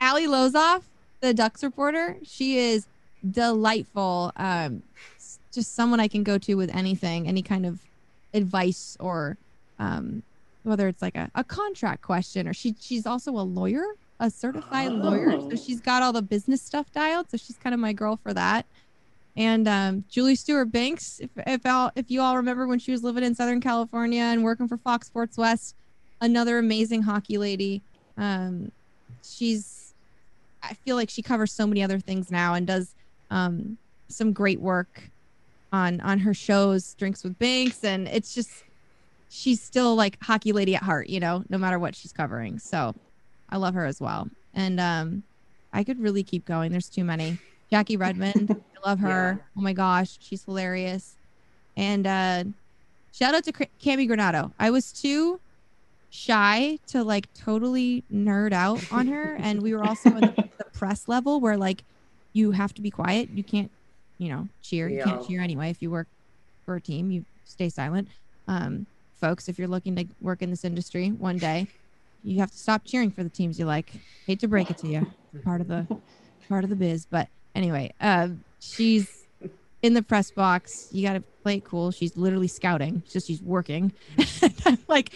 Allie Lozoff, the Ducks reporter, she is delightful. Um, just someone I can go to with anything, any kind of advice or um, whether it's like a, a contract question or she she's also a lawyer, a certified lawyer. So Oh. she's got all the business stuff dialed. So she's kind of my girl for that. And um, Julie Stewart-Binks, if if, all, if you all remember when she was living in Southern California and working for Fox Sports West, another amazing hockey lady. Um, she's, I feel like she covers so many other things now and does um, some great work on on her shows, Drinks with Binks, and it's just she's still like hockey lady at heart, you know, no matter what she's covering. So I love her as well. And um, I could really keep going. There's too many. Jackie Redmond, I love her. Oh my gosh, she's hilarious. And uh, shout out to Cammi Granato. I was too shy to like totally nerd out on her, and we were also in the, [laughs] the press level where like you have to be quiet. You can't, you know, cheer. You can't cheer anyway. If you work for a team, you stay silent. Um, folks, if you're looking to work in this industry one day, you have to stop cheering for the teams you like. Hate to break it to you, part of the part of the biz. But anyway, um, she's in the press box. You got to play it cool. She's literally scouting. It's just she's working. [laughs] Like,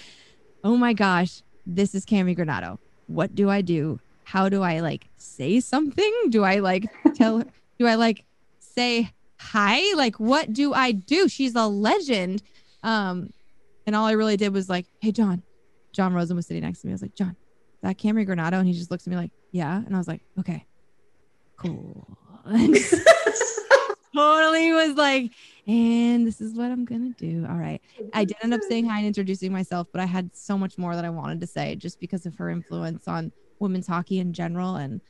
oh my gosh, this is Cammi Granato. What do I do? How do I like say something? Do I like tell? do I like say hi? Like, what do I do? She's a legend. Um, and all I really did was like, hey, Jon. Jon Rosen was sitting next to me. I was like, Jon, that Cammi Granato? And he just looks at me like, yeah. And I was like, okay, cool. [laughs] [laughs] Totally was like, and this is what I'm gonna do. All right. I did end up saying hi and introducing myself, but I had so much more that I wanted to say just because of her influence on women's hockey in general and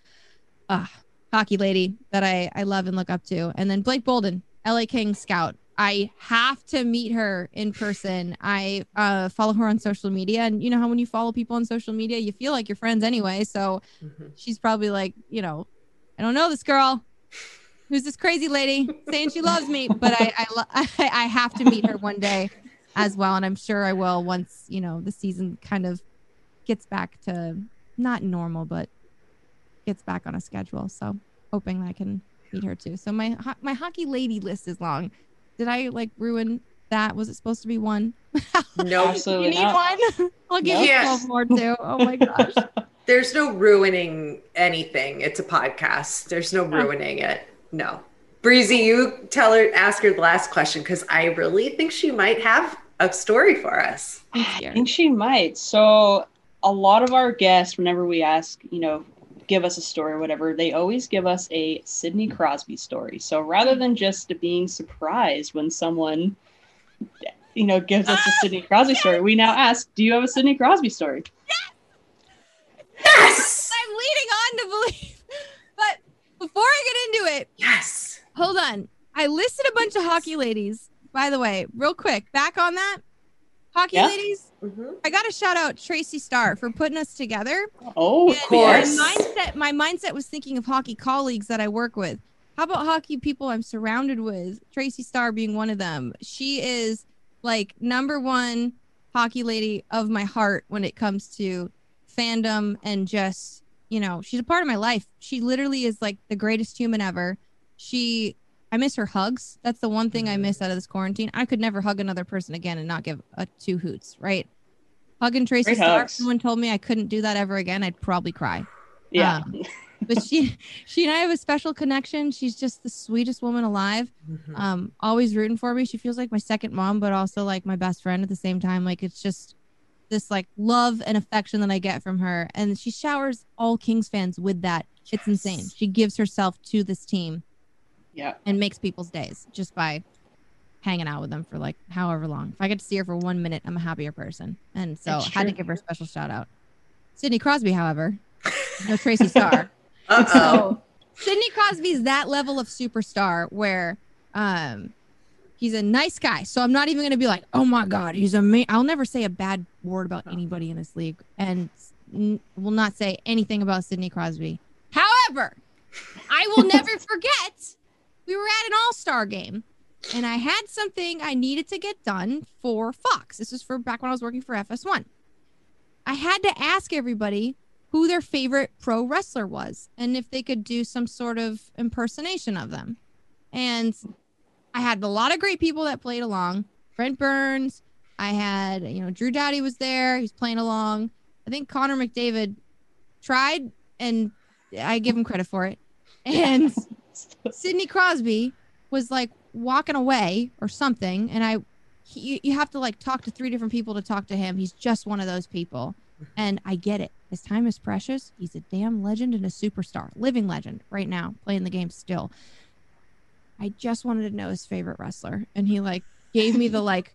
uh hockey lady that I, I love and look up to. And then Blake Bolden, LA King scout. I have to meet her in person. I uh, follow her on social media. And you know how when you follow people on social media, you feel like you're friends anyway. So mm-hmm. she's probably like, you know, I don't know this girl. Who's this crazy lady saying she loves me? But I, [laughs] I, I have to meet her one day as well. And I'm sure I will once, you know, the season kind of gets back to not normal, but gets back on a schedule. So hoping I can meet her too. So my my hockey lady list is long. Did I like ruin that? Was it supposed to be one? [laughs] No, absolutely you need not. one. [laughs] I'll give you twelve more too. Oh my gosh. There's no ruining anything. It's a podcast. There's no ruining it. No. Breezy, you tell her, ask her the last question because I really think she might have a story for us. [sighs] I think she might. So, a lot of our guests, whenever we ask, you know, give us a story or whatever, they always give us a Sidney Crosby story. So rather than just being surprised when someone, you know, gives us a [gasps] Sidney Crosby story, we now ask, do you have a Sidney Crosby story? Yes! yes! I'm leading on to believe. Before I get into it, yes. Hold on. I listed a bunch of hockey ladies. By the way, real quick, back on that. Hockey yeah. ladies, mm-hmm. I got to shout out Tracy Starr for putting us together. Oh, of course. My mindset, my mindset was thinking of hockey colleagues that I work with. How about hockey people I'm surrounded with? Tracy Starr being one of them. She is like number one hockey lady of my heart when it comes to fandom and just, you know, she's a part of my life. She literally is like the greatest human ever. She I miss her hugs. That's the one thing I miss out of this quarantine. I could never hug another person again and not give a two hoots, right? Hugging Tracy Starr. Someone told me I couldn't do that ever again. I'd probably cry. Yeah. Um, but she [laughs] she and I have a special connection. She's just the sweetest woman alive. Mm-hmm. Um, always rooting for me. She feels like my second mom, but also like my best friend at the same time. Like it's just this like love and affection that I get from her. And she showers all Kings fans with that. Yes. It's insane. She gives herself to this team yeah. And makes people's days just by hanging out with them for like however long. If I get to see her for one minute, I'm a happier person. And so I had to give her a special shout out. Sidney Crosby, however, no Tracy [laughs] Starr. so Sidney Crosby's that level of superstar where um he's a nice guy. So I'm not even gonna be like, oh my god, he's amazing. I'll never say a bad word about anybody in this league, and n- will not say anything about Sidney Crosby. However, I will never [laughs] forget we were at an all star game and I had something I needed to get done for Fox. This was for back when I was working for FS1. I had to ask everybody who their favorite pro wrestler was and if they could do some sort of impersonation of them. And I had a lot of great people that played along. Brent Burns. I had, you know, Drew Doughty was there. He's playing along. I think Connor McDavid tried and I give him credit for it. [laughs] And [laughs] Sidney Crosby was like walking away or something, and I, he, you have to like talk to three different people to talk to him. He's just one of those people, and I get it. His time is precious. He's a damn legend and a superstar, living legend right now, playing the game still. I just wanted to know his favorite wrestler, and he like gave me the like,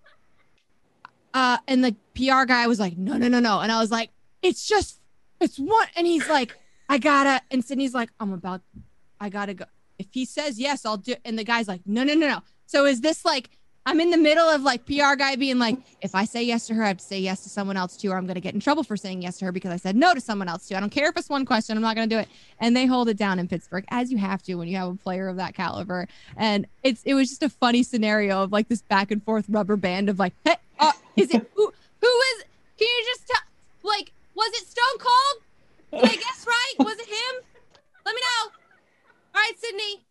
[laughs] uh, and the PR guy was like, no, no, no, no, and I was like, it's just, it's one, and he's like, I gotta, and Sidney's like, I'm about, I gotta go if he says yes, I'll do. And the guy's like, no, no, no, no. So is this like I'm in the middle of like PR guy being like, if I say yes to her, I have to say yes to someone else too, or I'm gonna get in trouble for saying yes to her because I said no to someone else too. I don't care if it's one question, I'm not gonna do it. And they hold it down in Pittsburgh, as you have to when you have a player of that caliber. And it's it was just a funny scenario of like this back and forth rubber band of like, hey, uh, is it who who is can you just tell like was it Stone Cold? Did I guess right? Was it him? Let me know. All right, Sidney.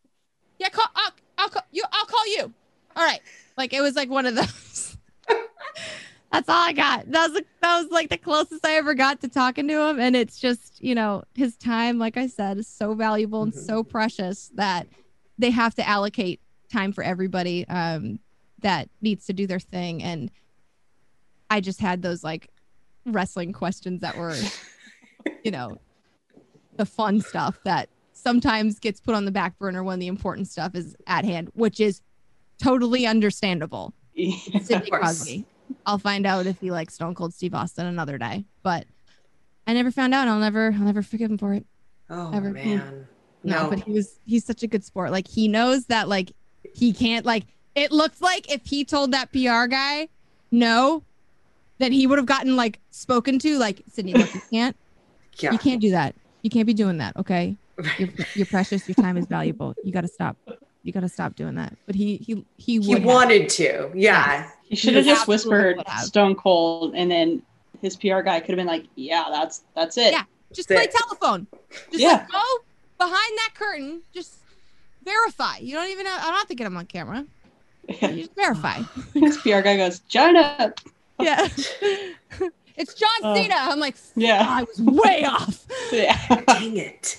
Yeah, call. I'll, I'll call you. I'll call you. All right. Like it was like one of those. [laughs] That's all I got. That was that was like the closest I ever got to talking to him, and it's just you know his time, like I said, is so valuable and so mm-hmm. precious that they have to allocate time for everybody um, that needs to do their thing. And I just had those like wrestling questions that were you know, the fun stuff that sometimes gets put on the back burner when the important stuff is at hand, which is totally understandable. [laughs] Sidney Crosby. I'll find out if he likes Stone Cold Steve Austin another day, but I never found out. I'll never, I'll never forgive him for it. Oh Ever. Hmm. man. No, No. but he was, he's such a good sport. Like he knows that, like he can't, like it looks like if he told that PR guy no, then he would have gotten like spoken to. Like Sidney, look, you [laughs] can't, Yeah. you can't do that. You can't be doing that. Okay, you're, you're precious. Your time is valuable. You got to stop. You got to stop doing that. But he he he would He have. wanted to. Yeah. He should have just whispered have. Stone Cold, and then his PR guy could have been like, "Yeah, that's that's it." Yeah, just play it. telephone. Just Yeah. like go behind that curtain. Just verify. You don't even. Have, I don't have to get him on camera. You just verify. [laughs] his PR guy goes, "China." Yeah. [laughs] it's John Oh. Cena. I'm like, Yeah. I was way off. [laughs] Yeah. Dang it.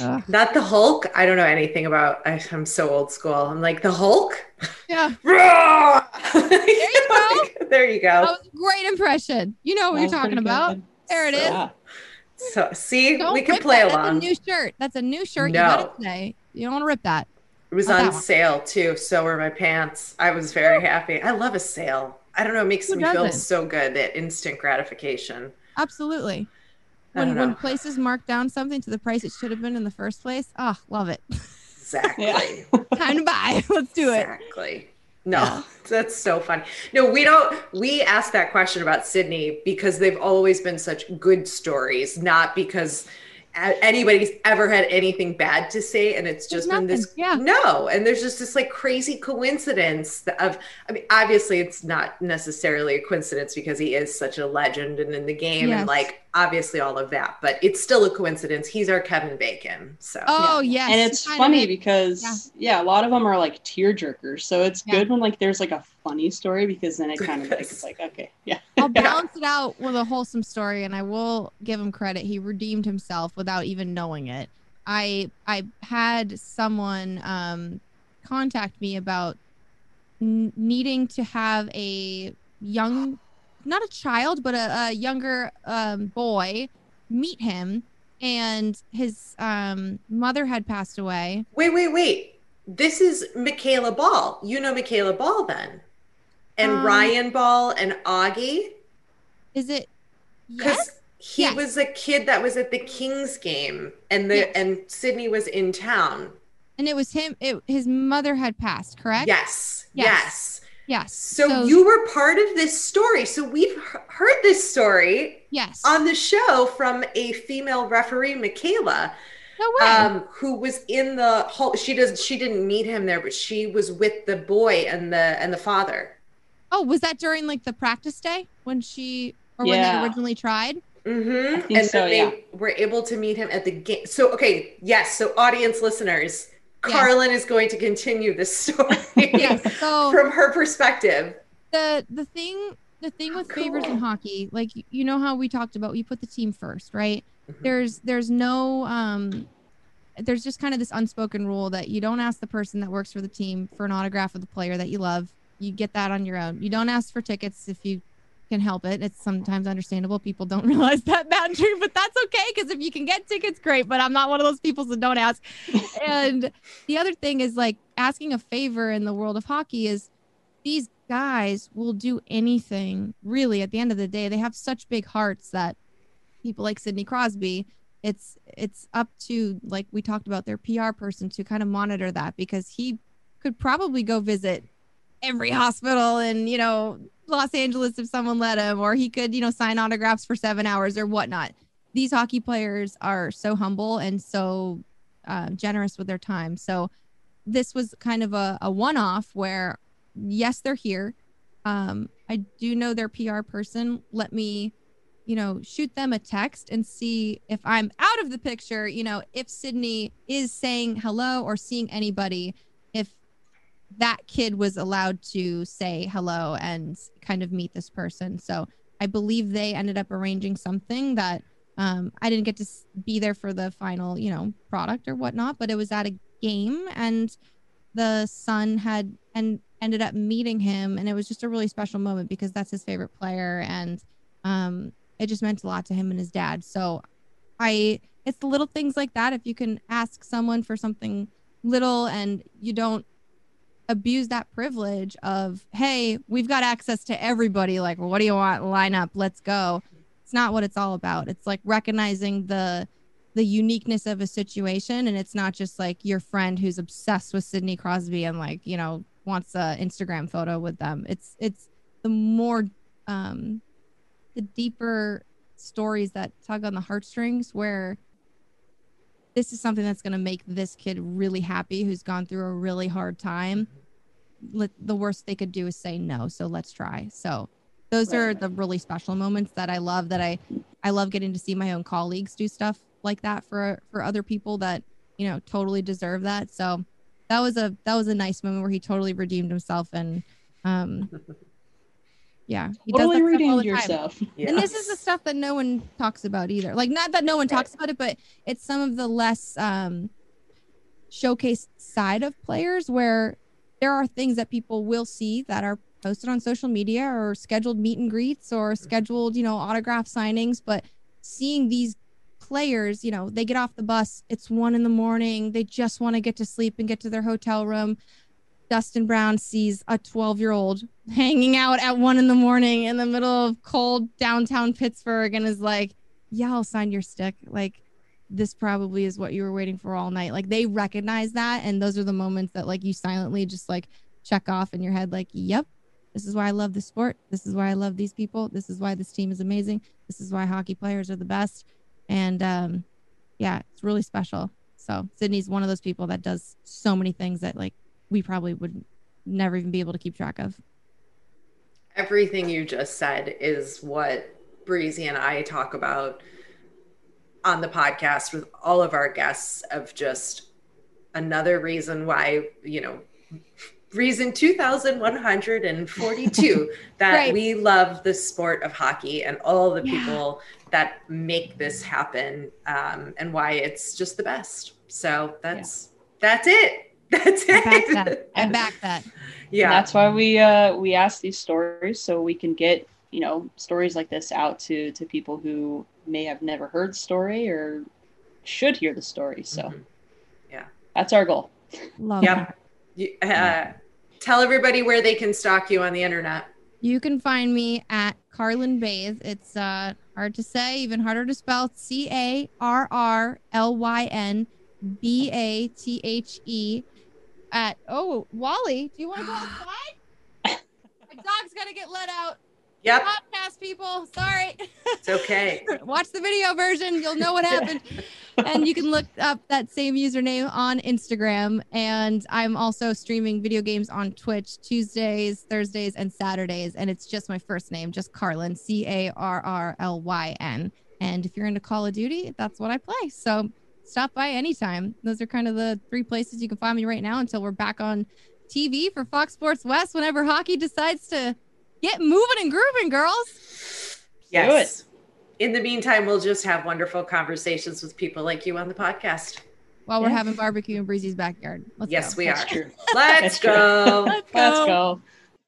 Ugh. Not the Hulk. I don't know anything about. I, I'm so old school. I'm like the Hulk. Yeah. [laughs] [laughs] there you go. there you That go. was a great impression. You know what That you're talking about. good. There it is. Yeah. So see, Don't we can rip play that. along. That's a new shirt. That's a new shirt. No. You got it today. You don't want to rip that. It was on sale too. So were my pants. I was very happy. I love a sale. I don't know. It makes Who me feel doesn't? so good. That instant gratification. Absolutely. I When when places mark down something to the price it should have been in the first place. Oh, love it. Exactly. Time [laughs] to buy. [laughs] Let's do it. Exactly. No, [laughs] that's so funny. No, we don't. We asked that question about Sidney because they've always been such good stories, not because anybody's ever had anything bad to say. And it's There's just been this. Yeah. No. And there's just this like crazy coincidence of, I mean, obviously it's not necessarily a coincidence because he is such a legend and in the game Yes. and like obviously all of that, but it's still a coincidence. He's our Kevin Bacon. So, Oh yes. and it's kind of funny it. because yeah. a lot of them are like tear jerkers. So it's Yeah. good when like there's like a funny story because then it kind of like it's like okay, yeah, I'll [laughs] balance it out with a wholesome story, and I will give him credit. He redeemed himself without even knowing it. I I had someone um, contact me about n- needing to have a young, not a child, but a, a younger um, boy meet him, and his um, mother had passed away. Wait, wait, wait. This is Michaela Ball. You know Michaela Ball then? And Um, Ryan Ball and Augie? Is it? Because Yes. he Yes. was a kid that was at the Kings game and the Yes. and Sidney was in town. And it was him. It, his mother had passed. Correct. Yes. Yes. Yes. Yes. So, you were part of this story. So we've heard this story Yes. on the show from a female referee, Michaela. no way. um, who was in the whole she does she didn't meet him there but she was with the boy and the and the father Oh, was that during like the practice day when she or when they originally tried? mm-hmm. and so, then they yeah. were able to meet him at the game so okay yes so audience listeners Yes. carlin is going to continue this story [laughs] Yes. So [laughs] from her perspective the the thing the thing with favors in hockey, like you know how we talked about, you put the team first, right? Mhm. There's there's no um there's just kind of this unspoken rule that you don't ask the person that works for the team for an autograph of the player that you love. You get that on your own. You don't ask for tickets if you can help it. It's sometimes understandable. People don't [laughs] realize that boundary, but that's okay because if you can get tickets, great. But I'm not one of those people, so don't ask. [laughs] and the other thing is like asking a favor in the world of hockey is these guys will do anything really at the end of the day. They have such big hearts that people like Sidney Crosby, it's it's up to like we talked about their PR person to kind of monitor that because he could probably go visit every hospital and you know, Los Angeles if someone let him, or he could, you know, sign autographs for seven hours or whatnot. These hockey players are so humble and so uh, generous with their time. So this was kind of a, a one off where, yes, they're here. Um, I do know their PR person. Let me, you know, shoot them a text and see if I'm out of the picture, you know, if Sidney is saying hello or seeing anybody, that kid was allowed to say hello and kind of meet this person. So I believe they ended up arranging something that um, I didn't get to be there for the final, you know, product or whatnot, but it was at a game and the son had and ended up meeting him and it was just a really special moment because that's his favorite player and um it just meant a lot to him and his dad. So I it's little things like that. If you can ask someone for something little and you don't abuse that privilege of, hey, we've got access to everybody. Like, what do you want? Line up, let's go. It's not what it's all about. It's like recognizing the the uniqueness of a situation and it's not just like your friend who's obsessed with Sidney Crosby and like, you know, wants a Instagram photo with them. It's it's the more um the deeper stories that tug on the heartstrings where this is something that's going to make this kid really happy who's gone through a really hard time. Let, the worst they could do is say no so let's try. So those right. are the really special moments that i love that i i love getting to see my own colleagues do stuff like that for for other people that you know totally deserve that. So that was a that was a nice moment where he totally redeemed himself and um [laughs] yeah. He totally redeemed yourself? [laughs] Yes. and this is the stuff that no one talks about either. Like not that no one talks about it but it's some of the less um showcased side of players where there are things that people will see that are posted on social media or scheduled meet and greets or scheduled you know autograph signings. But seeing these players you know they get off the bus it's one in the morning they just want to get to sleep and get to their hotel room Dustin Brown sees a 12 year old hanging out at one in the morning in the middle of cold downtown Pittsburgh and is like, Yeah, I'll sign your stick. Like, this probably is what you were waiting for all night. Like, they recognize that. And those are the moments that, like, you silently just like check off in your head, like, Yep, this is why I love the sport. This is why I love these people. This is why this team is amazing. This is why hockey players are the best. And, um, yeah, it's really special. So, Sidney's one of those people that does so many things that, like, we probably would never even be able to keep track of. Everything you just said is what Breezy and I talk about on the podcast with all of our guests of just another reason why, you know, reason 2142 [laughs] that right. we love the sport of hockey and all the yeah. people that make this happen um, and why it's just the best. So that's yeah. that's it. [laughs] That's it. I back that. I back that. Yeah. And that's why we uh we ask these stories so we can get, you know, stories like this out to to people who may have never heard the story or should hear the story. So mm-hmm. yeah. That's our goal. Love yep. Uh, tell everybody where they can stalk you on the internet. You can find me at Carrlyn Bathe. It's uh, hard to say, even harder to spell. C A R R L Y N B A T H E at oh Wally, do you want to go [gasps] outside? My dog's gotta get let out. Yep. Podcast people, sorry. It's okay. [laughs] Watch the video version. You'll know what happened. and you can look up that same username on Instagram. And I'm also streaming video games on Twitch Tuesdays, Thursdays, and Saturdays. And it's just my first name, just Carrlyn, C A R R L Y N. And if you're into Call of Duty, that's what I play. So stop by anytime. Those are kind of the three places you can find me right now until we're back on TV for Fox Sports West whenever hockey decides to get moving and grooving, girls. Yes. In the meantime, we'll just have wonderful conversations with people like you on the podcast. While we're having barbecue in Breezy's backyard. Let's yes, go. we That's are. True. Let's go. Let's go. Let's go.